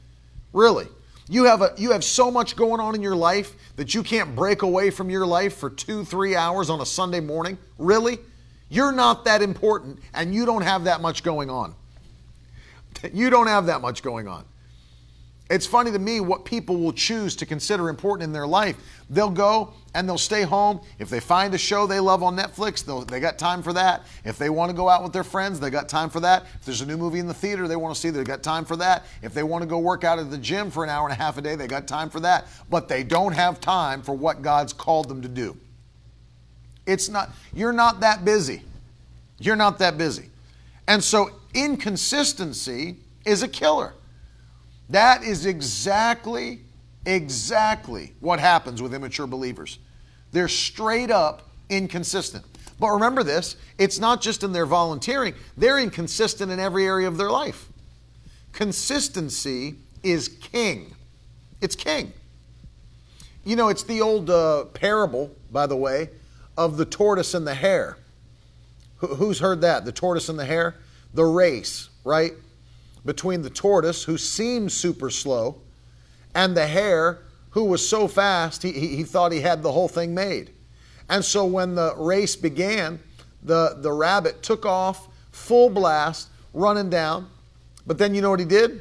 Really, you have a you have so much going on in your life that you can't break away from your life for two, three hours on a Sunday morning. Really, you're not that important, and you don't have that much going on. You don't have that much going on. It's funny to me what people will choose to consider important in their life. They'll go and they'll stay home. If they find a show they love on Netflix, they got time for that. If they want to go out with their friends, they got time for that. If there's a new movie in the theater they want to see, they got time for that. If they want to go work out at the gym for an hour and a half a day, they got time for that. But they don't have time for what God's called them to do. It's not, you're not that busy. You're not that busy. And so inconsistency is a killer. That is exactly, exactly what happens with immature believers. They're straight up inconsistent. But remember this it's not just in their volunteering, they're inconsistent in every area of their life. Consistency is king. It's king. You know, it's the old uh, parable, by the way, of the tortoise and the hare. Who's heard that? The tortoise and the hare? The race, right? Between the tortoise, who seemed super slow, and the hare, who was so fast he, he, he thought he had the whole thing made. And so when the race began, the, the rabbit took off full blast, running down. But then you know what he did?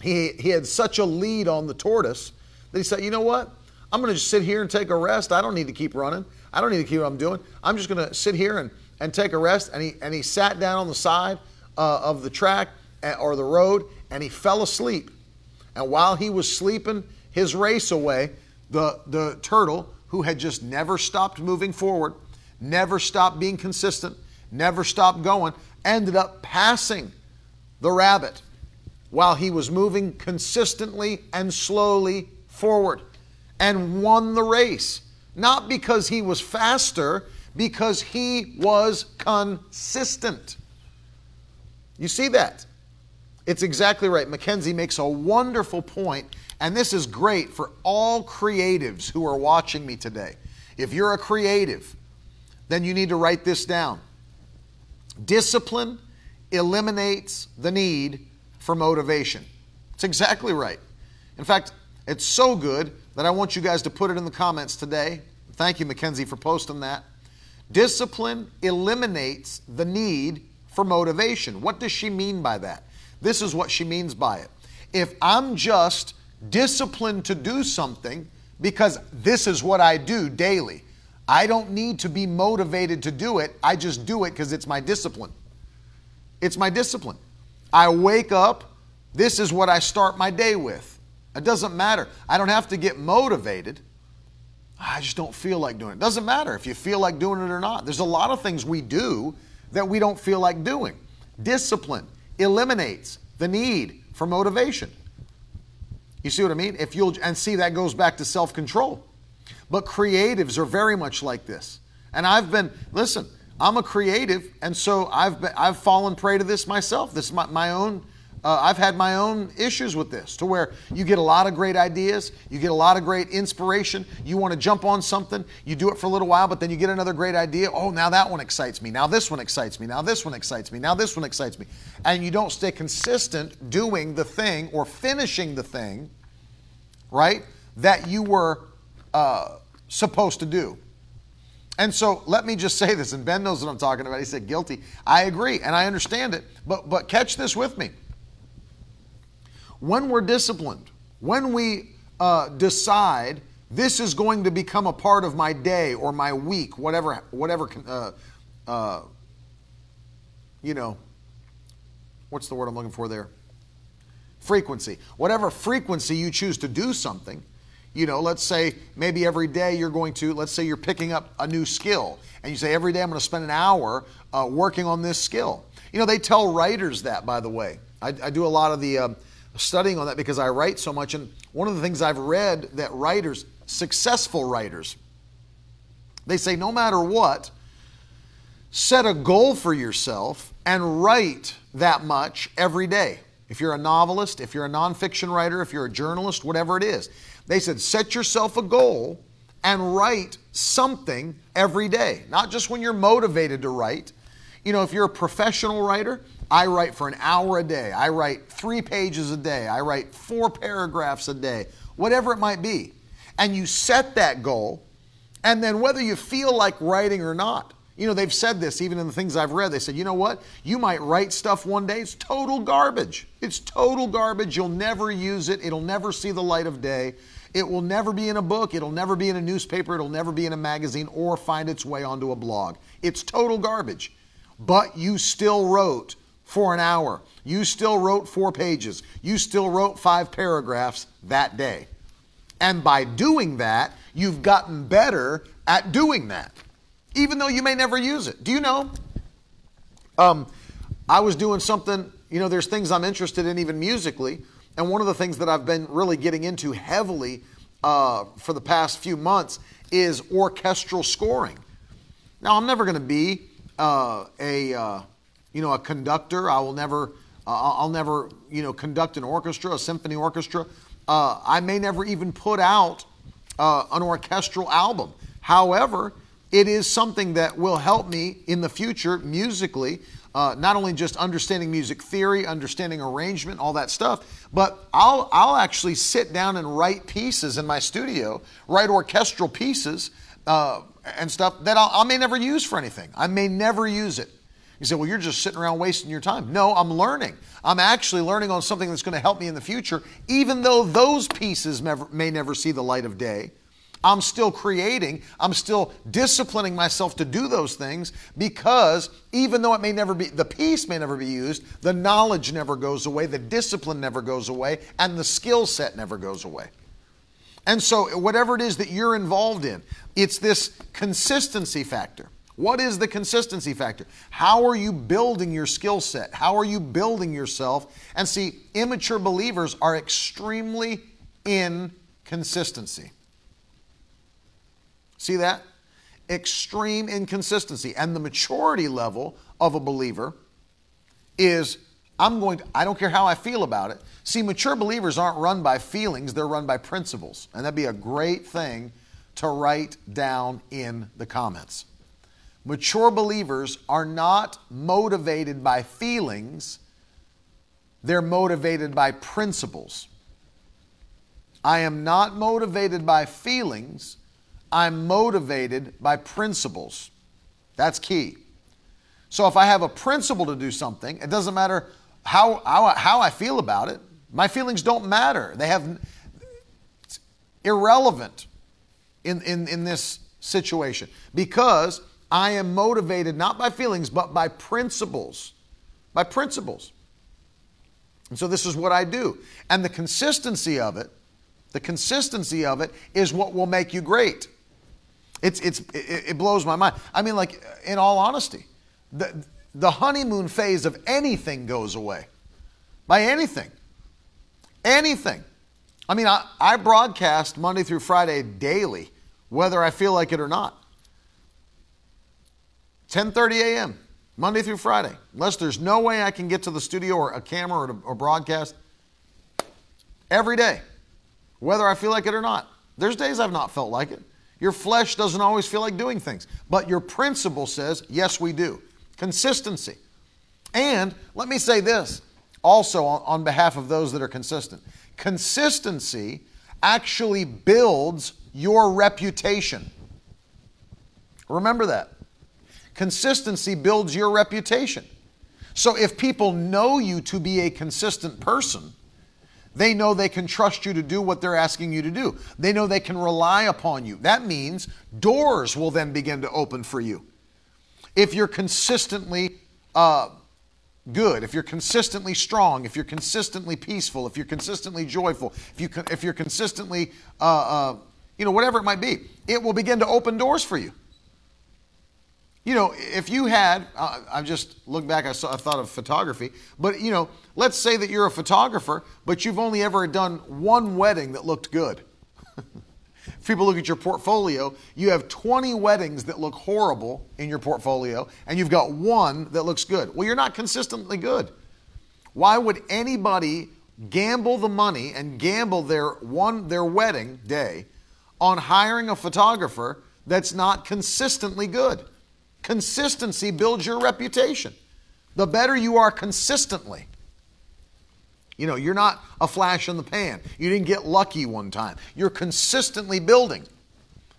He, he had such a lead on the tortoise that he said, you know what? I'm going to just sit here and take a rest. I don't need to keep running. I don't need to keep what I'm doing. I'm just going to sit here and, and take a rest. And he, and he sat down on the side uh, of the track or the road and he fell asleep. And while he was sleeping his race away, the, the turtle, who had just never stopped moving forward, never stopped being consistent, never stopped going, ended up passing the rabbit while he was moving consistently and slowly forward and won the race. Not because he was faster, because he was consistent. You see that? It's exactly right. Mackenzie makes a wonderful point, and this is great for all creatives who are watching me today. If you're a creative, then you need to write this down. Discipline eliminates the need for motivation. It's exactly right. In fact, it's so good that I want you guys to put it in the comments today. Thank you, Mackenzie, for posting that. Discipline eliminates the need for motivation. What does she mean by that? This is what she means by it. If I'm just disciplined to do something because this is what I do daily, I don't need to be motivated to do it. I just do it because it's my discipline. It's my discipline. I wake up, this is what I start my day with. It doesn't matter. I don't have to get motivated. I just don't feel like doing it. Doesn't matter if you feel like doing it or not. There's a lot of things we do that we don't feel like doing. Discipline eliminates the need for motivation. You see what I mean? If you'll and see that goes back to self-control. But creatives are very much like this. And I've been listen, I'm a creative and so I've been, I've fallen prey to this myself. This is my, my own uh, I've had my own issues with this to where you get a lot of great ideas, you get a lot of great inspiration, you want to jump on something, you do it for a little while, but then you get another great idea. Oh, now that one excites me. Now this one excites me. Now this one excites me. Now this one excites me. And you don't stay consistent doing the thing or finishing the thing, right, that you were uh, supposed to do. And so let me just say this, and Ben knows what I'm talking about. He said guilty. I agree, and I understand it. But but catch this with me when we're disciplined, when we uh, decide this is going to become a part of my day or my week, whatever, whatever, uh, uh, you know, what's the word I'm looking for there? Frequency. Whatever frequency you choose to do something, you know, let's say maybe every day you're going to, let's say you're picking up a new skill, and you say every day I'm going to spend an hour uh, working on this skill. You know, they tell writers that, by the way. I, I do a lot of the uh, studying on that because I write so much. And one of the things I've read that writers, successful writers, they say no matter what, set a goal for yourself and write that much every day. If you're a novelist, if you're a nonfiction writer, if you're a journalist, whatever it is, they said set yourself a goal and write something every day, not just when you're motivated to write. You know, if you're a professional writer, I write for an hour a day. I write three pages a day. I write four paragraphs a day, whatever it might be. And you set that goal, and then whether you feel like writing or not, you know, they've said this even in the things I've read. They said, you know what? You might write stuff one day, it's total garbage. It's total garbage. You'll never use it, it'll never see the light of day. It will never be in a book, it'll never be in a newspaper, it'll never be in a magazine or find its way onto a blog. It's total garbage. But you still wrote for an hour. You still wrote four pages. You still wrote five paragraphs that day. And by doing that, you've gotten better at doing that, even though you may never use it. Do you know? Um, I was doing something, you know, there's things I'm interested in, even musically. And one of the things that I've been really getting into heavily uh, for the past few months is orchestral scoring. Now, I'm never going to be uh, a. Uh, you know, a conductor. I will never, uh, I'll never, you know, conduct an orchestra, a symphony orchestra. Uh, I may never even put out uh, an orchestral album. However, it is something that will help me in the future musically, uh, not only just understanding music theory, understanding arrangement, all that stuff, but I'll, I'll actually sit down and write pieces in my studio, write orchestral pieces uh, and stuff that I'll, I may never use for anything. I may never use it. You say, well, you're just sitting around wasting your time. No, I'm learning. I'm actually learning on something that's going to help me in the future, even though those pieces may never see the light of day. I'm still creating, I'm still disciplining myself to do those things because even though it may never be, the piece may never be used, the knowledge never goes away, the discipline never goes away, and the skill set never goes away. And so, whatever it is that you're involved in, it's this consistency factor. What is the consistency factor? How are you building your skill set? How are you building yourself? And see, immature believers are extremely inconsistency. See that? Extreme inconsistency. And the maturity level of a believer is I'm going to, I don't care how I feel about it. See, mature believers aren't run by feelings, they're run by principles. And that'd be a great thing to write down in the comments. Mature believers are not motivated by feelings, they're motivated by principles. I am not motivated by feelings, I'm motivated by principles. That's key. So if I have a principle to do something, it doesn't matter how, how, how I feel about it. My feelings don't matter. They have irrelevant in, in, in this situation because I am motivated not by feelings, but by principles. By principles. And so this is what I do. And the consistency of it, the consistency of it is what will make you great. It's, it's, it, blows my mind. I mean, like, in all honesty, the, the honeymoon phase of anything goes away. By anything. Anything. I mean, I, I broadcast Monday through Friday daily, whether I feel like it or not. 10:30 a.m. Monday through Friday. Unless there's no way I can get to the studio or a camera or, or broadcast, every day, whether I feel like it or not. There's days I've not felt like it. Your flesh doesn't always feel like doing things, but your principle says, yes, we do. Consistency. And let me say this also on, on behalf of those that are consistent consistency actually builds your reputation. Remember that. Consistency builds your reputation. So if people know you to be a consistent person, they know they can trust you to do what they're asking you to do. They know they can rely upon you. That means doors will then begin to open for you. If you're consistently uh, good, if you're consistently strong, if you're consistently peaceful, if you're consistently joyful, if, you, if you're consistently, uh, uh, you know, whatever it might be, it will begin to open doors for you. You know, if you had, uh, I've just looked back, I, saw, I thought of photography, but you know, let's say that you're a photographer, but you've only ever done one wedding that looked good. if people look at your portfolio, you have 20 weddings that look horrible in your portfolio, and you've got one that looks good. Well, you're not consistently good. Why would anybody gamble the money and gamble their one their wedding day on hiring a photographer that's not consistently good? Consistency builds your reputation. The better you are consistently. You know, you're not a flash in the pan. You didn't get lucky one time. You're consistently building.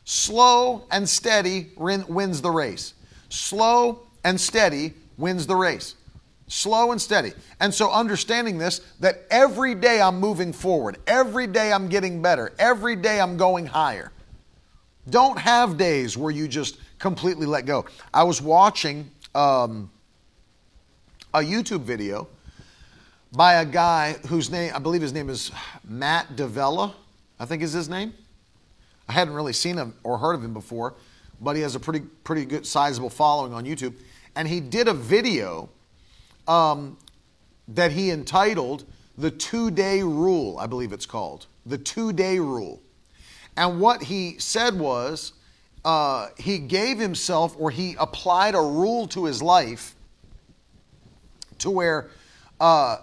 Slow and steady wins the race. Slow and steady wins the race. Slow and steady. And so, understanding this, that every day I'm moving forward, every day I'm getting better, every day I'm going higher. Don't have days where you just completely let go. I was watching um, a YouTube video by a guy whose name, I believe his name is Matt D'Avella, I think is his name. I hadn't really seen him or heard of him before, but he has a pretty, pretty good, sizable following on YouTube. And he did a video um, that he entitled The Two Day Rule, I believe it's called. The Two Day Rule. And what he said was, uh, he gave himself or he applied a rule to his life to where uh,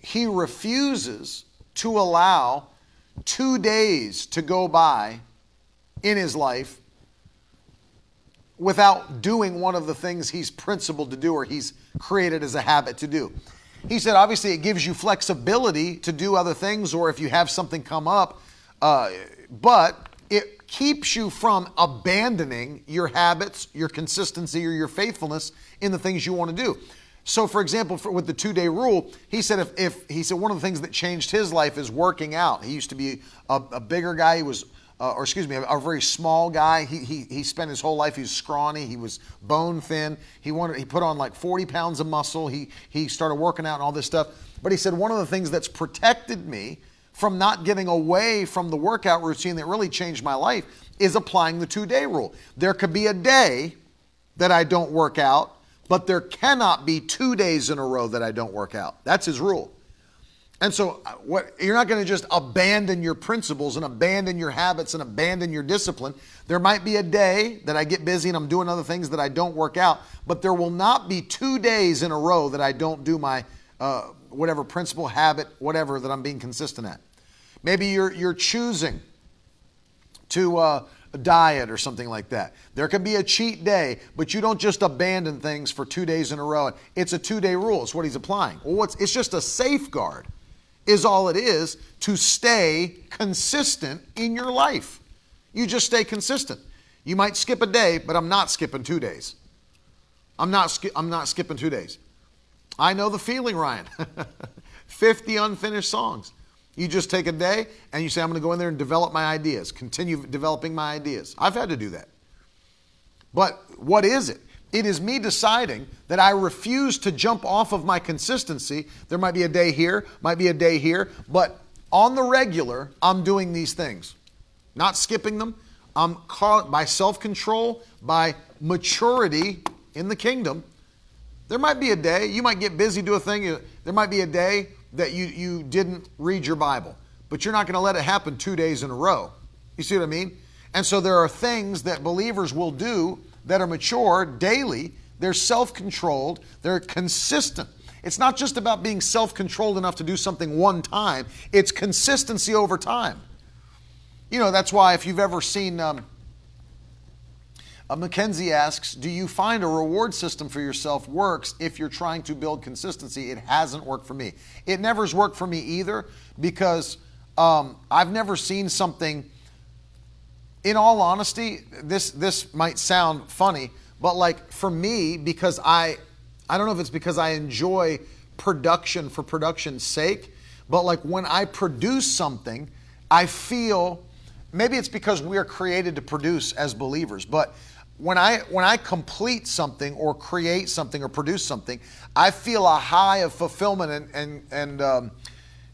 he refuses to allow two days to go by in his life without doing one of the things he's principled to do or he's created as a habit to do. He said, obviously, it gives you flexibility to do other things, or if you have something come up, uh, but keeps you from abandoning your habits, your consistency, or your faithfulness in the things you want to do. So, for example, for, with the two day rule, he said if, if he said one of the things that changed his life is working out. He used to be a, a bigger guy. He was, uh, or excuse me, a, a, very small guy. He, he he spent his whole life. He was scrawny. He was bone thin. He wanted. He put on like 40 pounds of muscle. He he started working out and all this stuff. But he said one of the things that's protected me from not getting away from the workout routine that really changed my life is applying the two day rule. There could be a day that I don't work out but there cannot be two days in a row that I don't work out. That's his rule. And so, uh, what, you're not going to just abandon your principles and abandon your habits and abandon your discipline. There might be a day that I get busy and I'm doing other things that I don't work out, but there will not be two days in a row that I don't do my uh, whatever principle, habit, whatever that I'm being consistent at. Maybe you're you're choosing to uh, diet or something like that. There can be a cheat day, but you don't just abandon things for two days in a row. It's a two day rule. It's what he's applying. Well, it's just a safeguard, is all it is to stay consistent in your life. You just stay consistent. You might skip a day, but I'm not skipping two days. I'm not, I'm not skipping two days. I know the feeling, Ryan. 50 unfinished songs. You just take a day and you say, I'm going to go in there and develop my ideas, continue developing my ideas. I've had to do that. But what is it? It is me deciding that I refuse to jump off of my consistency. There might be a day here, might be a day here, but on the regular, I'm doing these things. Not skipping them. I'm by self control, by maturity in the kingdom. There might be a day, you might get busy, do a thing. There might be a day that you, you didn't read your Bible, but you're not going to let it happen two days in a row. You see what I mean? And so there are things that believers will do that are mature daily they're self controlled, they're consistent. It's not just about being self controlled enough to do something one time, it's consistency over time. You know, that's why if you've ever seen, um, uh, Mackenzie asks, Do you find a reward system for yourself works if you're trying to build consistency? It hasn't worked for me. It never's worked for me either because um, I've never seen something. In all honesty, this this might sound funny, but like for me, because I, I don't know if it's because I enjoy production for production's sake, but like when I produce something, I feel maybe it's because we are created to produce as believers, but when I when I complete something or create something or produce something, I feel a high of fulfillment and and and um,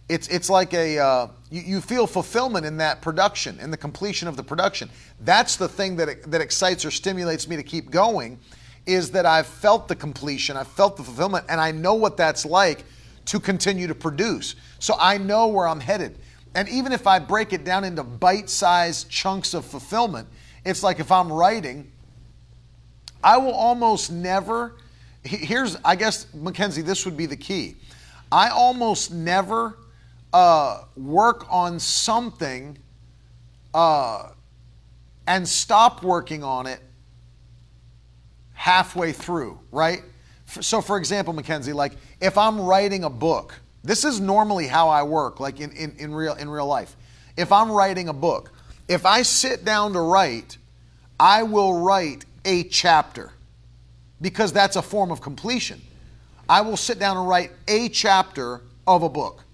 it's it's like a uh, you, you feel fulfillment in that production in the completion of the production. That's the thing that that excites or stimulates me to keep going, is that I've felt the completion, I've felt the fulfillment, and I know what that's like to continue to produce. So I know where I'm headed. And even if I break it down into bite-sized chunks of fulfillment, it's like if I'm writing I will almost never, here's, I guess, Mackenzie, this would be the key. I almost never uh, work on something uh, and stop working on it halfway through, right? So, for example, Mackenzie, like if I'm writing a book, this is normally how I work, like in, in, in, real, in real life. If I'm writing a book, if I sit down to write, I will write a chapter because that's a form of completion. I will sit down and write a chapter of a book,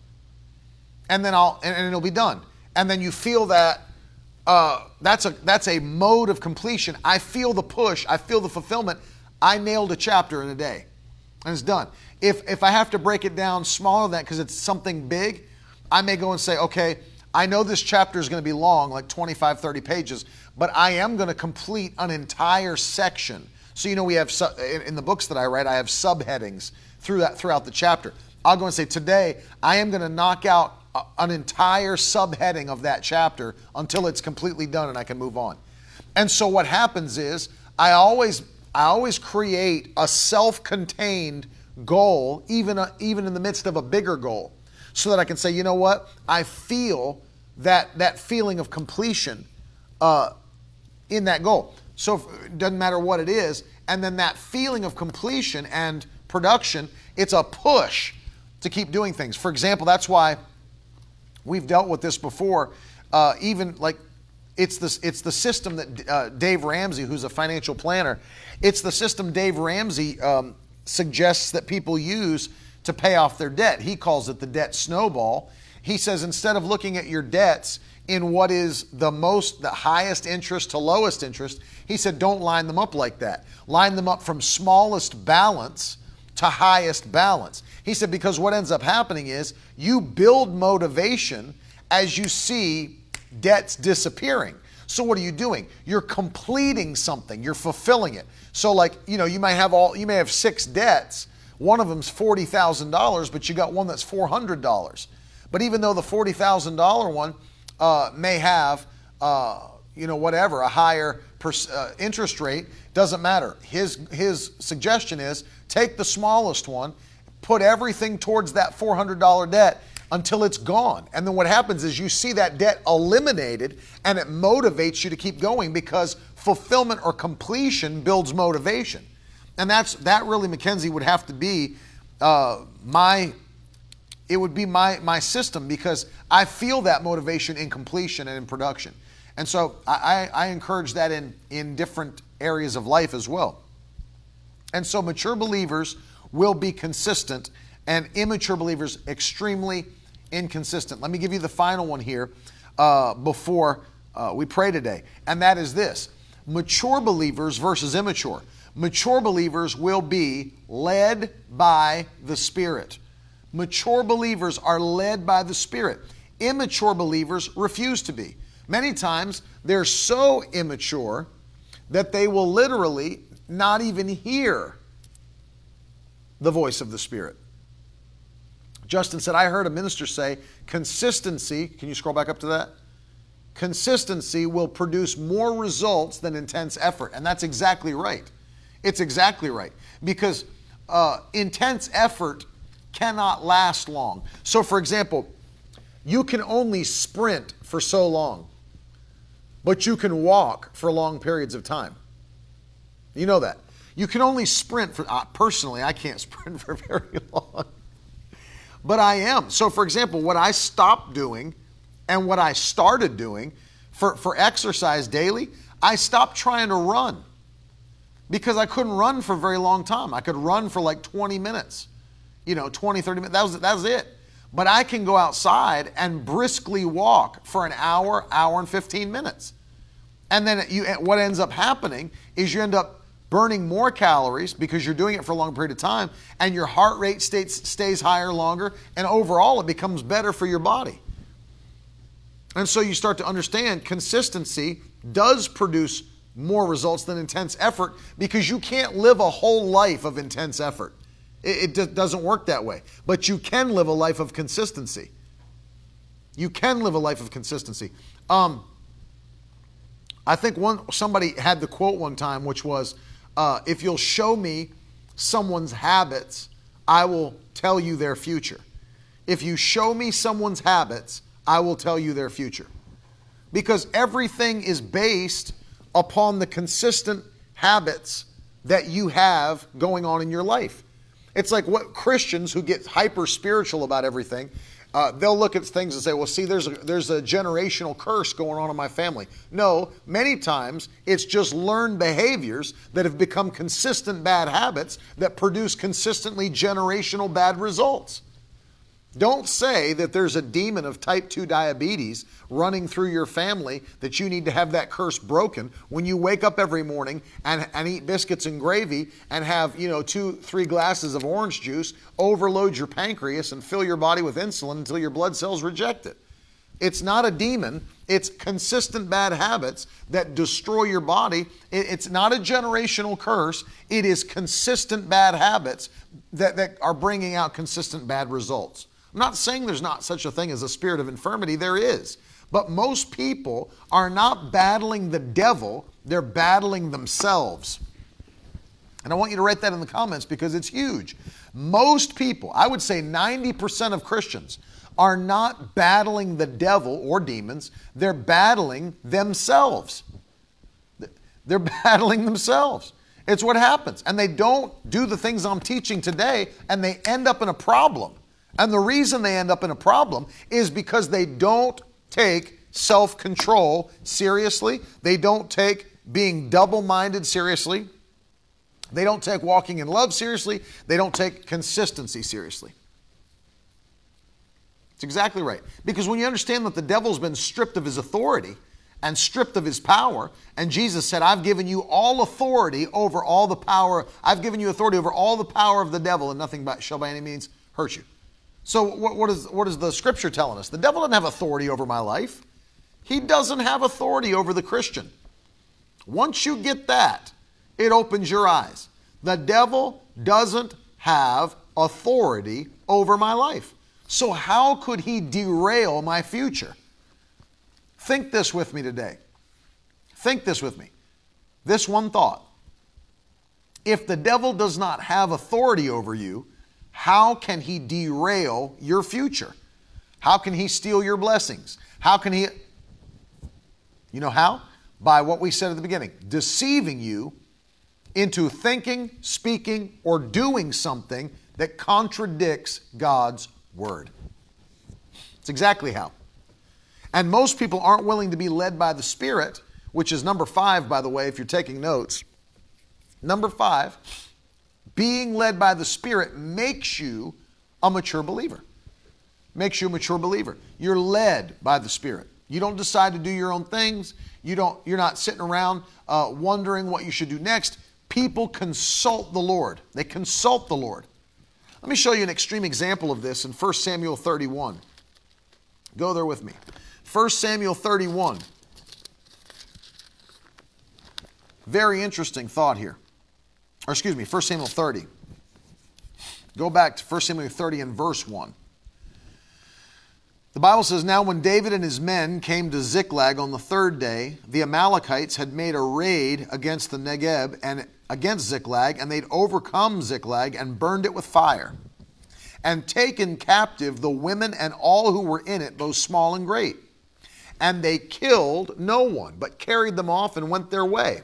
and then I'll and, and it'll be done. And then you feel that uh, that's a that's a mode of completion. I feel the push. I feel the fulfillment. I nailed a chapter in a day, and it's done. If if I have to break it down smaller than that because it's something big, I may go and say, okay, I know this chapter is going to be long, like 25, 30 pages, but I am going to complete an entire section. So, you know, we have in the books that I write, I have subheadings through that, throughout the chapter. I'll go and say, today, I am going to knock out an entire subheading of that chapter until it's completely done and I can move on. And so what happens is I always I always create a self-contained goal even even in the midst of a bigger goal so that I can say, you know what? I feel that that feeling of completion uh, in that goal. So it doesn't matter what it is, and then that feeling of completion and production, it's a push to keep doing things. For example, that's why we've dealt with this before. Uh, even like it's the it's the system that uh, Dave Ramsey, who's a financial planner, it's the system Dave Ramsey um, suggests that people use to pay off their debt. He calls it the debt snowball. He says instead of looking at your debts in what is the most, the highest interest to lowest interest, he said don't line them up like that. Line them up from smallest balance to highest balance. He said because what ends up happening is you build motivation as you see debts disappearing. So what are you doing? You're completing something. You're fulfilling it. So like, you know, you might have all you may have six debts. One of them's $40,000, but you got one that's $400. But even though the $40,000 one uh, may have, uh, you know, whatever, a higher pers- uh, interest rate, doesn't matter. His, his suggestion is take the smallest one, put everything towards that $400 debt until it's gone. And then what happens is you see that debt eliminated and it motivates you to keep going because fulfillment or completion builds motivation. And that's that really Mackenzie would have to be uh, my it would be my, my system because I feel that motivation in completion and in production. And so I, I encourage that in, in different areas of life as well. And so mature believers will be consistent and immature believers extremely inconsistent. Let me give you the final one here uh, before uh, we pray today. And that is this mature believers versus immature. Mature believers will be led by the Spirit. Mature believers are led by the Spirit. Immature believers refuse to be. Many times they're so immature that they will literally not even hear the voice of the Spirit. Justin said, I heard a minister say, consistency, can you scroll back up to that? Consistency will produce more results than intense effort. And that's exactly right. It's exactly right. Because uh, intense effort cannot last long. So, for example, you can only sprint for so long, but you can walk for long periods of time. You know that. You can only sprint for, uh, personally, I can't sprint for very long, but I am. So, for example, what I stopped doing and what I started doing for, for exercise daily, I stopped trying to run because I couldn't run for a very long time. I could run for like 20 minutes, you know, 20, 30 minutes. That was, that was it. But I can go outside and briskly walk for an hour, hour and 15 minutes. And then you, eh, what ends up happening is you end up burning more calories because you're doing it for a long period of time, and your heart rate stays, stays higher longer, and overall it becomes better for your body. And so you start to understand consistency does produce more results than intense effort because you can't live a whole life of intense effort. It, it doesn't work that way. But you can live a life of consistency. You can live a life of consistency. Um, I think one somebody had the quote one time, which was, uh, "If you'll show me someone's habits, I will tell you their future. If you show me someone's habits, I will tell you their future." Because everything is based upon the consistent habits that you have going on in your life. It's like what Christians who get hyper spiritual about everything, uh, they'll look at things and say, well, see, there's a, there's a generational curse going on in my family. No, many times it's just learned behaviors that have become consistent bad habits that produce consistently generational bad results. Don't say that there's a demon of type 2 diabetes running through your family that you need to have that curse broken when you wake up every morning and, and eat biscuits and gravy and have, you know, two, three glasses of orange juice, overload your pancreas and fill your body with insulin until your blood cells reject it. It's not a demon. It's consistent bad habits that destroy your body. It's not a generational curse. It is consistent bad habits that, that are bringing out consistent bad results. I'm not saying there's not such a thing as a spirit of infirmity, there is. But most people are not battling the devil, they're battling themselves. And I want you to write that in the comments because it's huge. Most people, I would say 90% of Christians, are not battling the devil or demons, they're battling themselves. They're battling themselves. It's what happens. And they don't do the things I'm teaching today, and they end up in a problem. And the reason they end up in a problem is because they don't take self control seriously. They don't take being double minded seriously. They don't take walking in love seriously. They don't take consistency seriously. It's exactly right. Because when you understand that the devil's been stripped of his authority and stripped of his power, and Jesus said, I've given you all authority over all the power, I've given you authority over all the power of the devil, and nothing shall by any means hurt you. So, what, what, is, what is the scripture telling us? The devil doesn't have authority over my life, he doesn't have authority over the Christian. Once you get that, it opens your eyes. The devil doesn't have authority over my life. So, how could he derail my future? Think this with me today. Think this with me. This one thought. If the devil does not have authority over you, how can he derail your future? How can he steal your blessings? How can he, you know how? By what we said at the beginning deceiving you into thinking, speaking, or doing something that contradicts God's word. It's exactly how. And most people aren't willing to be led by the Spirit, which is number five, by the way, if you're taking notes. Number five being led by the Spirit makes you a mature believer. Makes you a mature believer. You're led by the Spirit. You don't decide to do your own things. You don't, you're not sitting around uh, wondering what you should do next. People consult the Lord. They consult the Lord. Let me show you an extreme example of this in 1 Samuel 31. Go there with me. 1 Samuel 31. Very interesting thought here or excuse me, 1 Samuel 30. Go back to 1 Samuel 30 and verse 1. The Bible says, Now when David and his men came to Ziklag on the third day, the Amalekites had made a raid against the Negeb and against Ziklag, and they'd overcome Ziklag and burned it with fire, and taken captive the women and all who were in it, both small and great. And they killed no one, but carried them off and went their way.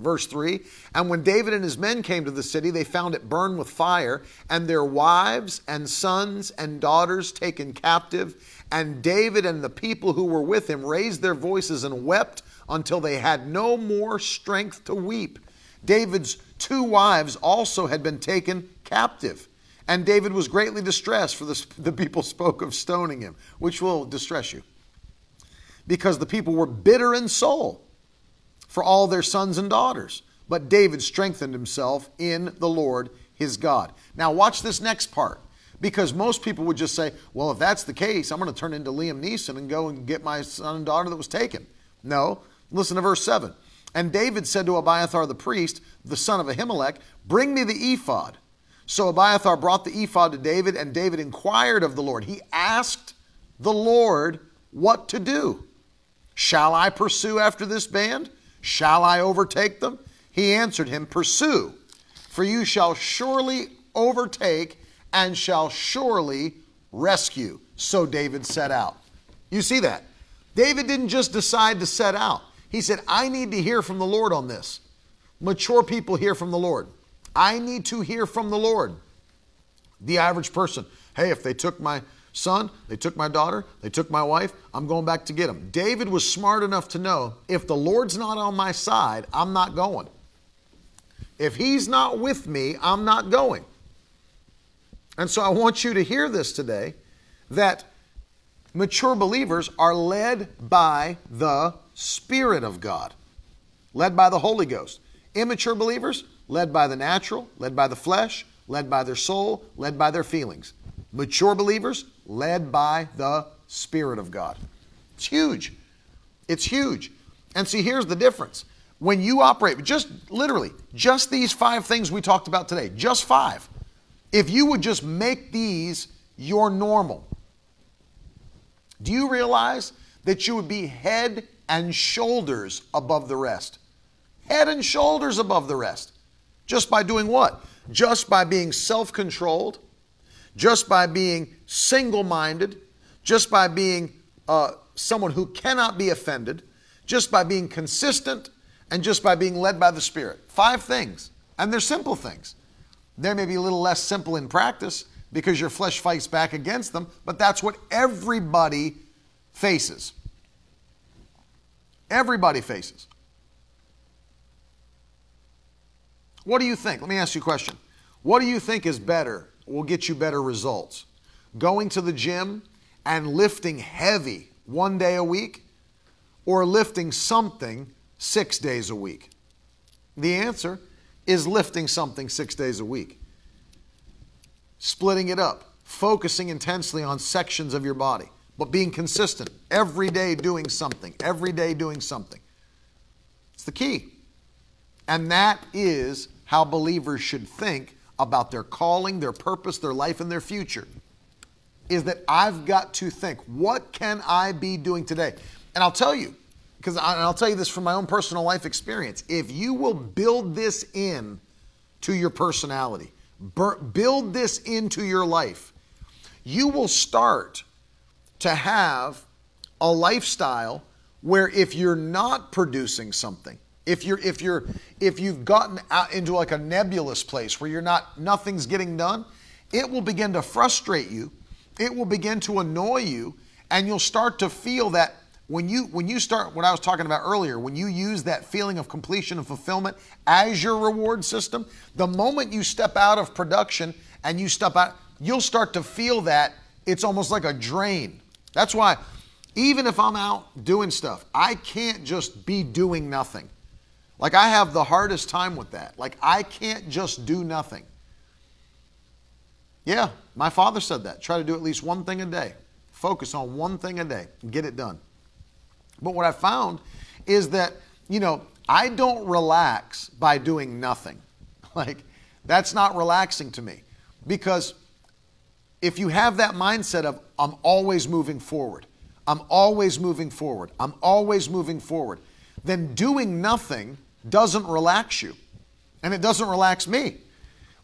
Verse 3 And when David and his men came to the city, they found it burned with fire, and their wives and sons and daughters taken captive. And David and the people who were with him raised their voices and wept until they had no more strength to weep. David's two wives also had been taken captive. And David was greatly distressed, for the, the people spoke of stoning him, which will distress you. Because the people were bitter in soul for all their sons and daughters. But David strengthened himself in the Lord his God. Now, watch this next part. Because most people would just say, well, if that's the case, I'm going to turn into Liam Neeson and go and get my son and daughter that was taken. No, Listen to verse 7. And David said to Abiathar the priest, the son of Ahimelech, Bring me the ephod. So Abiathar brought the ephod to David, and David inquired of the Lord. He asked the Lord what to do. Shall I pursue after this band? Shall I overtake them? He answered him, Pursue, for you shall surely overtake and shall surely rescue. So David set out. You see that? David didn't just decide to set out. He said, I need to hear from the Lord on this. Mature people hear from the Lord. I need to hear from the Lord. The average person, hey, if they took my son, they took my daughter, they took my wife, I'm going back to get them. David was smart enough to know if the Lord's not on my side, I'm not going. If he's not with me, I'm not going. And so I want you to hear this today that mature believers are led by the Spirit of God, led by the Holy Ghost. Immature believers, led by the natural, led by the flesh, led by their soul, led by their feelings. Mature believers, led by the Spirit of God. It's huge. It's huge. And see, here's the difference. When you operate, just literally, just these five things we talked about today, just five, if you would just make these your normal, do you realize that you would be head and shoulders above the rest. Head and shoulders above the rest. Just by doing what? Just by being self controlled, just by being single minded, just by being uh, someone who cannot be offended, just by being consistent, and just by being led by the Spirit. Five things. And they're simple things. They may be a little less simple in practice because your flesh fights back against them, but that's what everybody faces. Everybody faces. What do you think? Let me ask you a question. What do you think is better, will get you better results? Going to the gym and lifting heavy one day a week or lifting something six days a week? The answer is lifting something six days a week. Splitting it up, focusing intensely on sections of your body but being consistent, every day doing something, every day doing something. It's the key. And that is how believers should think about their calling, their purpose, their life, and their future. Is that I've got to think, what can I be doing today? And I'll tell you, because I'll tell you this from my own personal life experience. If you will build this in to your personality, build this into your life, you will start to have a lifestyle where if you're not producing something, if you're if you're if you've gotten out into like a nebulous place where you're not nothing's getting done, it will begin to frustrate you. It will begin to annoy you and you'll start to feel that when you when you start what I was talking about earlier, when you use that feeling of completion and fulfillment as your reward system, the moment you step out of production and you step out, you'll start to feel that it's almost like a drain. That's why, even if I'm out doing stuff, I can't just be doing nothing. Like, I have the hardest time with that. Like, I can't just do nothing. Yeah, my father said that. Try to do at least one thing a day. Focus on one thing a day get it done. But what I found is that, you know, I don't relax by doing nothing. Like, that's not relaxing to me because if you have that mindset of, I'm always moving forward, I'm always moving forward, I'm always moving forward, then doing nothing doesn't relax you. And it doesn't relax me.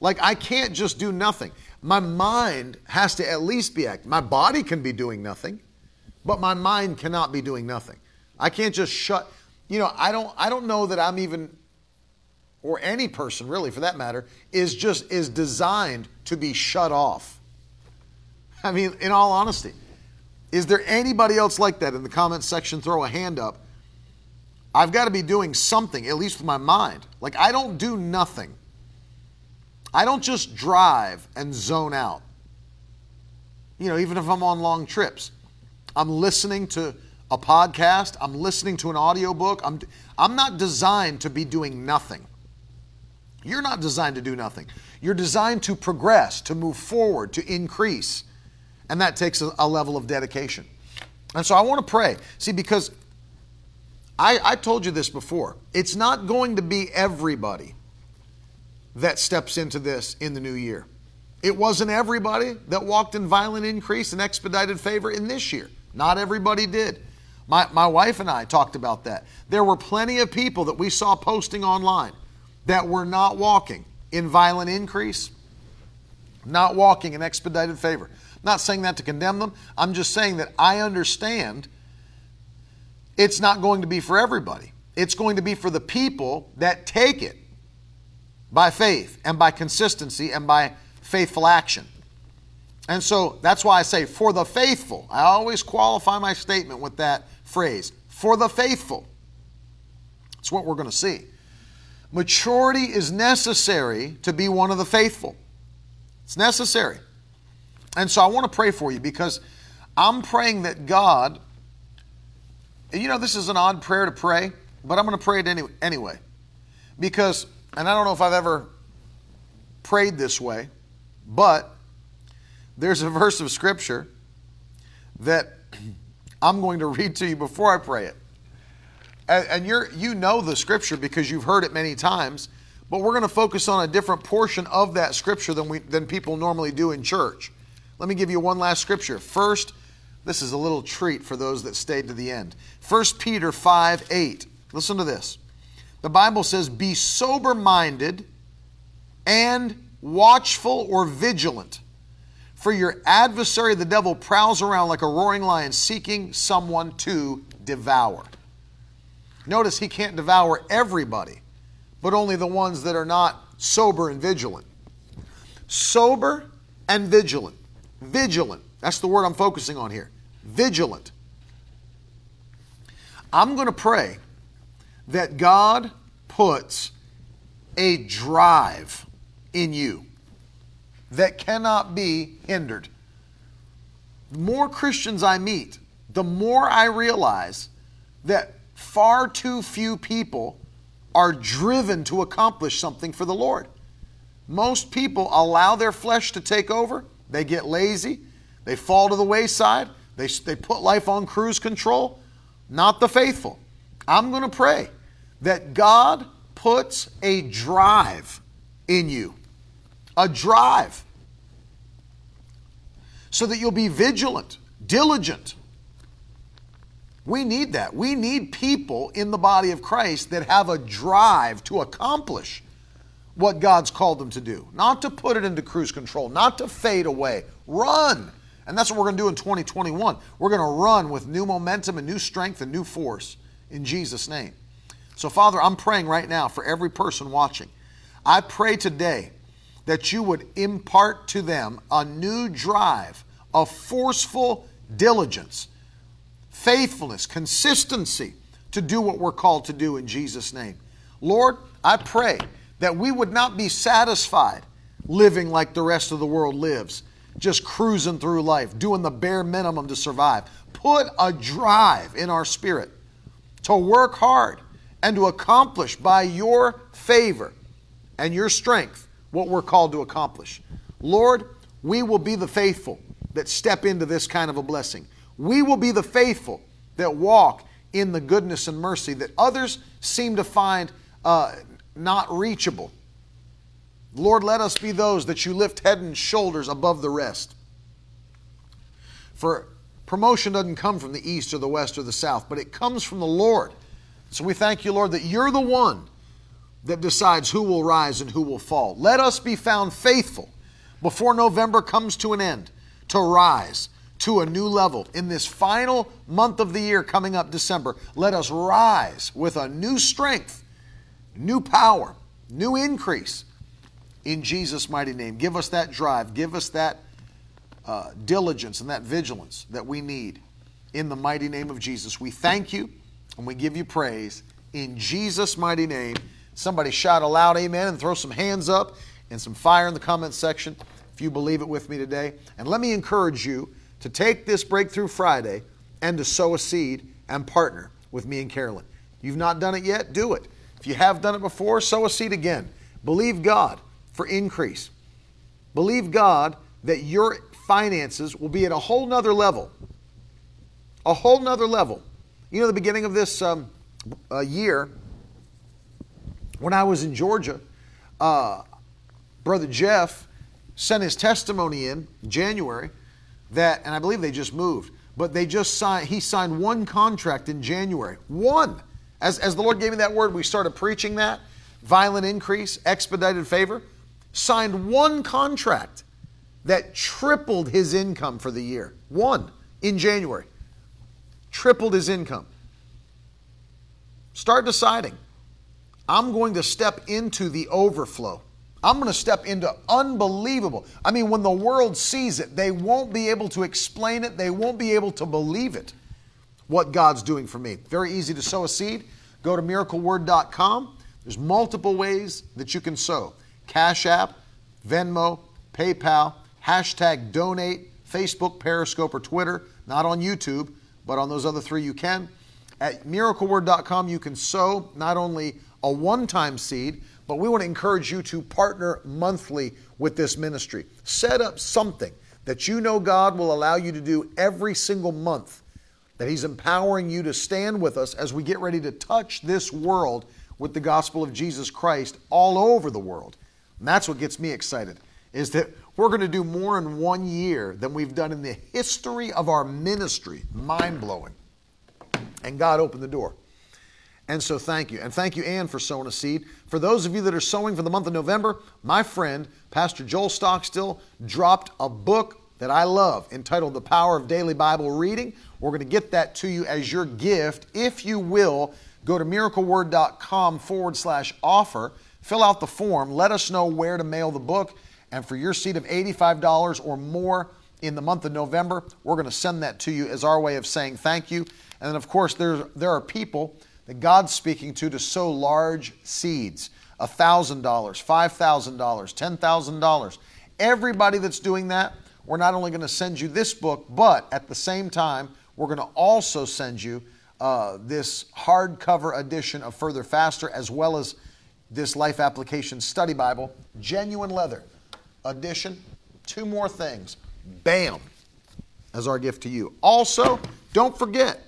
Like, I can't just do nothing. My mind has to at least be active. My body can be doing nothing, but my mind cannot be doing nothing. I can't just shut, you know, I don't I don't know that I'm even or any person really for that matter is just is designed to be shut off. I mean, in all honesty, is there anybody else like that in the comment section? Throw a hand up. I've got to be doing something, at least with my mind. Like, I don't do nothing. I don't just drive and zone out. You know, even if I'm on long trips, I'm listening to a podcast, I'm listening to an audiobook. I'm, I'm not designed to be doing nothing. You're not designed to do nothing. You're designed to progress, to move forward, to increase. And that takes a, a level of dedication. And so I want to pray. See, because I, I told you this before, it's not going to be everybody that steps into this in the new year. It wasn't everybody that walked in violent increase and expedited favor in this year. Not everybody did. My, my wife and I talked about that. There were plenty of people that we saw posting online that were not walking in violent increase, not walking in expedited favor. I'm not saying that to condemn them. I'm just saying that I understand it's not going to be for everybody. It's going to be for the people that take it by faith and by consistency and by faithful action. And so that's why I say, for the faithful. I always qualify my statement with that phrase for the faithful. It's what we're going to see. Maturity is necessary to be one of the faithful. It's necessary. And so I want to pray for you because I'm praying that God, you know, this is an odd prayer to pray, but I'm going to pray it any, anyway. Because, and I don't know if I've ever prayed this way, but there's a verse of Scripture that I'm going to read to you before I pray it and, and you're you know the scripture because you've heard it many times, but we're going to focus on a different portion of that scripture than we than people normally do in church. Let me give you one last scripture. First, this is a little treat for those that stayed to the end. 1 Peter 5 8. Listen to this. The Bible says, Be sober minded and watchful or vigilant. For your adversary, the devil, prowls around like a roaring lion seeking someone to devour. Notice he can't devour everybody, but only the ones that are not sober and vigilant. Sober and vigilant. Vigilant. That's the word I'm focusing on here. Vigilant. I'm going to pray that God puts a drive in you that cannot be hindered. The more Christians I meet, the more I realize that far too few people are driven to accomplish something for the Lord. Most people allow their flesh to take over, they get lazy, they fall to the wayside, they, they put life on cruise control. Not the faithful. I'm going to pray that God puts a drive in you, a drive, so that you'll be vigilant, diligent, we need that. We need people in the body of Christ that have a drive to accomplish what God's called them to do, not to put it into cruise control, not to fade away. Run. And that's what we're going to do in 2021. We're going to run with new momentum and new strength and new force in Jesus' name. So, Father, I'm praying right now for every person watching. I pray today that you would impart to them a new drive, a forceful diligence faithfulness, consistency to do what we're called to do in Jesus' name. Lord, I pray that we would not be satisfied living like the rest of the world lives, just cruising through life, doing the bare minimum to survive. Put a drive in our spirit to work hard and to accomplish by your favor and your strength what we're called to accomplish. Lord, we will be the faithful that step into this kind of a blessing. We will be the faithful that walk in the goodness and mercy that others seem to find uh, not reachable. Lord, let us be those that you lift head and shoulders above the rest. For promotion doesn't come from the east or the west or the south, but it comes from the Lord. So we thank you, Lord, that you're the one that decides who will rise and who will fall. Let us be found faithful before November comes to an end to rise to a new level. In this final month of the year coming up, December, let us rise with a new strength, new power, new increase in Jesus' mighty name. Give us that drive, give us that uh, diligence and that vigilance that we need in the mighty name of Jesus. We thank you and we give you praise in Jesus' mighty name. Somebody shout aloud, amen, and throw some hands up and some fire in the comments section if you believe it with me today. And let me encourage you to take this Breakthrough Friday and to sow a seed and partner with me and Carolyn. You've not done it yet? Do it. If you have done it before, sow a seed again. Believe God for increase. Believe God that your finances will be at a whole nother level. A whole nother level. You know, the beginning of this um, uh, year, when I was in Georgia, uh, Brother Jeff sent his testimony in January that, and I believe they just moved, but they just signed, he signed one contract in January. One. As, as the Lord gave me that word, we started preaching that violent increase, expedited favor. Signed one contract that tripled his income for the year. One in January. Tripled his income. Start deciding. I'm going to step into the overflow. I'm going to step into unbelievable. I mean, when the world sees it, they won't be able to explain it, they won't be able to believe it, what God's doing for me. Very easy to sow a seed. Go to miracleword.com. There's multiple ways that you can sow Cash App, Venmo, PayPal, hashtag donate, Facebook, Periscope, or Twitter. Not on YouTube, but on those other three you can. At miracleword.com, you can sow not only a one time seed, but we want to encourage you to partner monthly with this ministry. Set up something that you know God will allow you to do every single month, that He's empowering you to stand with us as we get ready to touch this world with the gospel of Jesus Christ all over the world. And that's what gets me excited, is that we're going to do more in one year than we've done in the history of our ministry. Mind blowing. And God opened the door. And so thank you. And thank you, Ann, for sowing a seed. For those of you that are sowing for the month of November, my friend, Pastor Joel Stockstill, dropped a book that I love entitled The Power of Daily Bible Reading. We're going to get that to you as your gift. If you will, go to miracleword.com forward slash offer, fill out the form, let us know where to mail the book. And for your seed of $85 or more in the month of November, we're going to send that to you as our way of saying thank you. And then, of course, there, there are people that God's speaking to to sow large seeds $1,000, $5,000, $10,000. Everybody that's doing that, we're not only going to send you this book, but at the same time, we're going to also send you uh, this hardcover edition of Further Faster, as well as this Life Application Study Bible, genuine leather edition. Two more things. Bam! As our gift to you. Also, don't forget,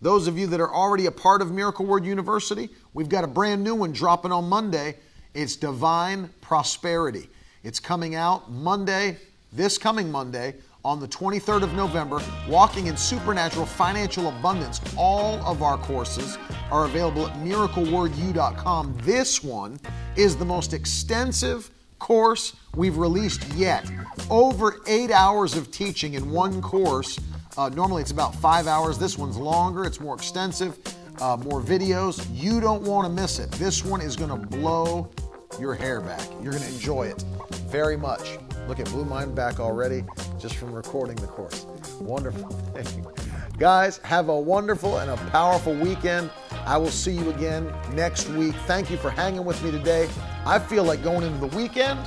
those of you that are already a part of Miracle Word University, we've got a brand new one dropping on Monday. It's Divine Prosperity. It's coming out Monday, this coming Monday, on the 23rd of November, Walking in Supernatural Financial Abundance. All of our courses are available at miraclewordu.com. This one is the most extensive course we've released yet. Over eight hours of teaching in one course uh, normally it's about five hours. This one's longer, it's more extensive, uh, more videos. You don't want to miss it. This one is going to blow your hair back. You're going to enjoy it very much. Look at Blue Mind back already just from recording the course. Wonderful Guys, have a wonderful and a powerful weekend. I will see you again next week. Thank you for hanging with me today. I feel like going into the weekend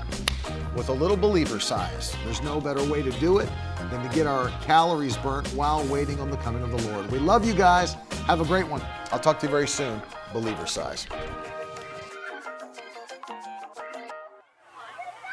with a little believer size. There's no better way to do it than to get our calories burnt while waiting on the coming of the Lord. We love you guys. Have a great one. I'll talk to you very soon. Believer size.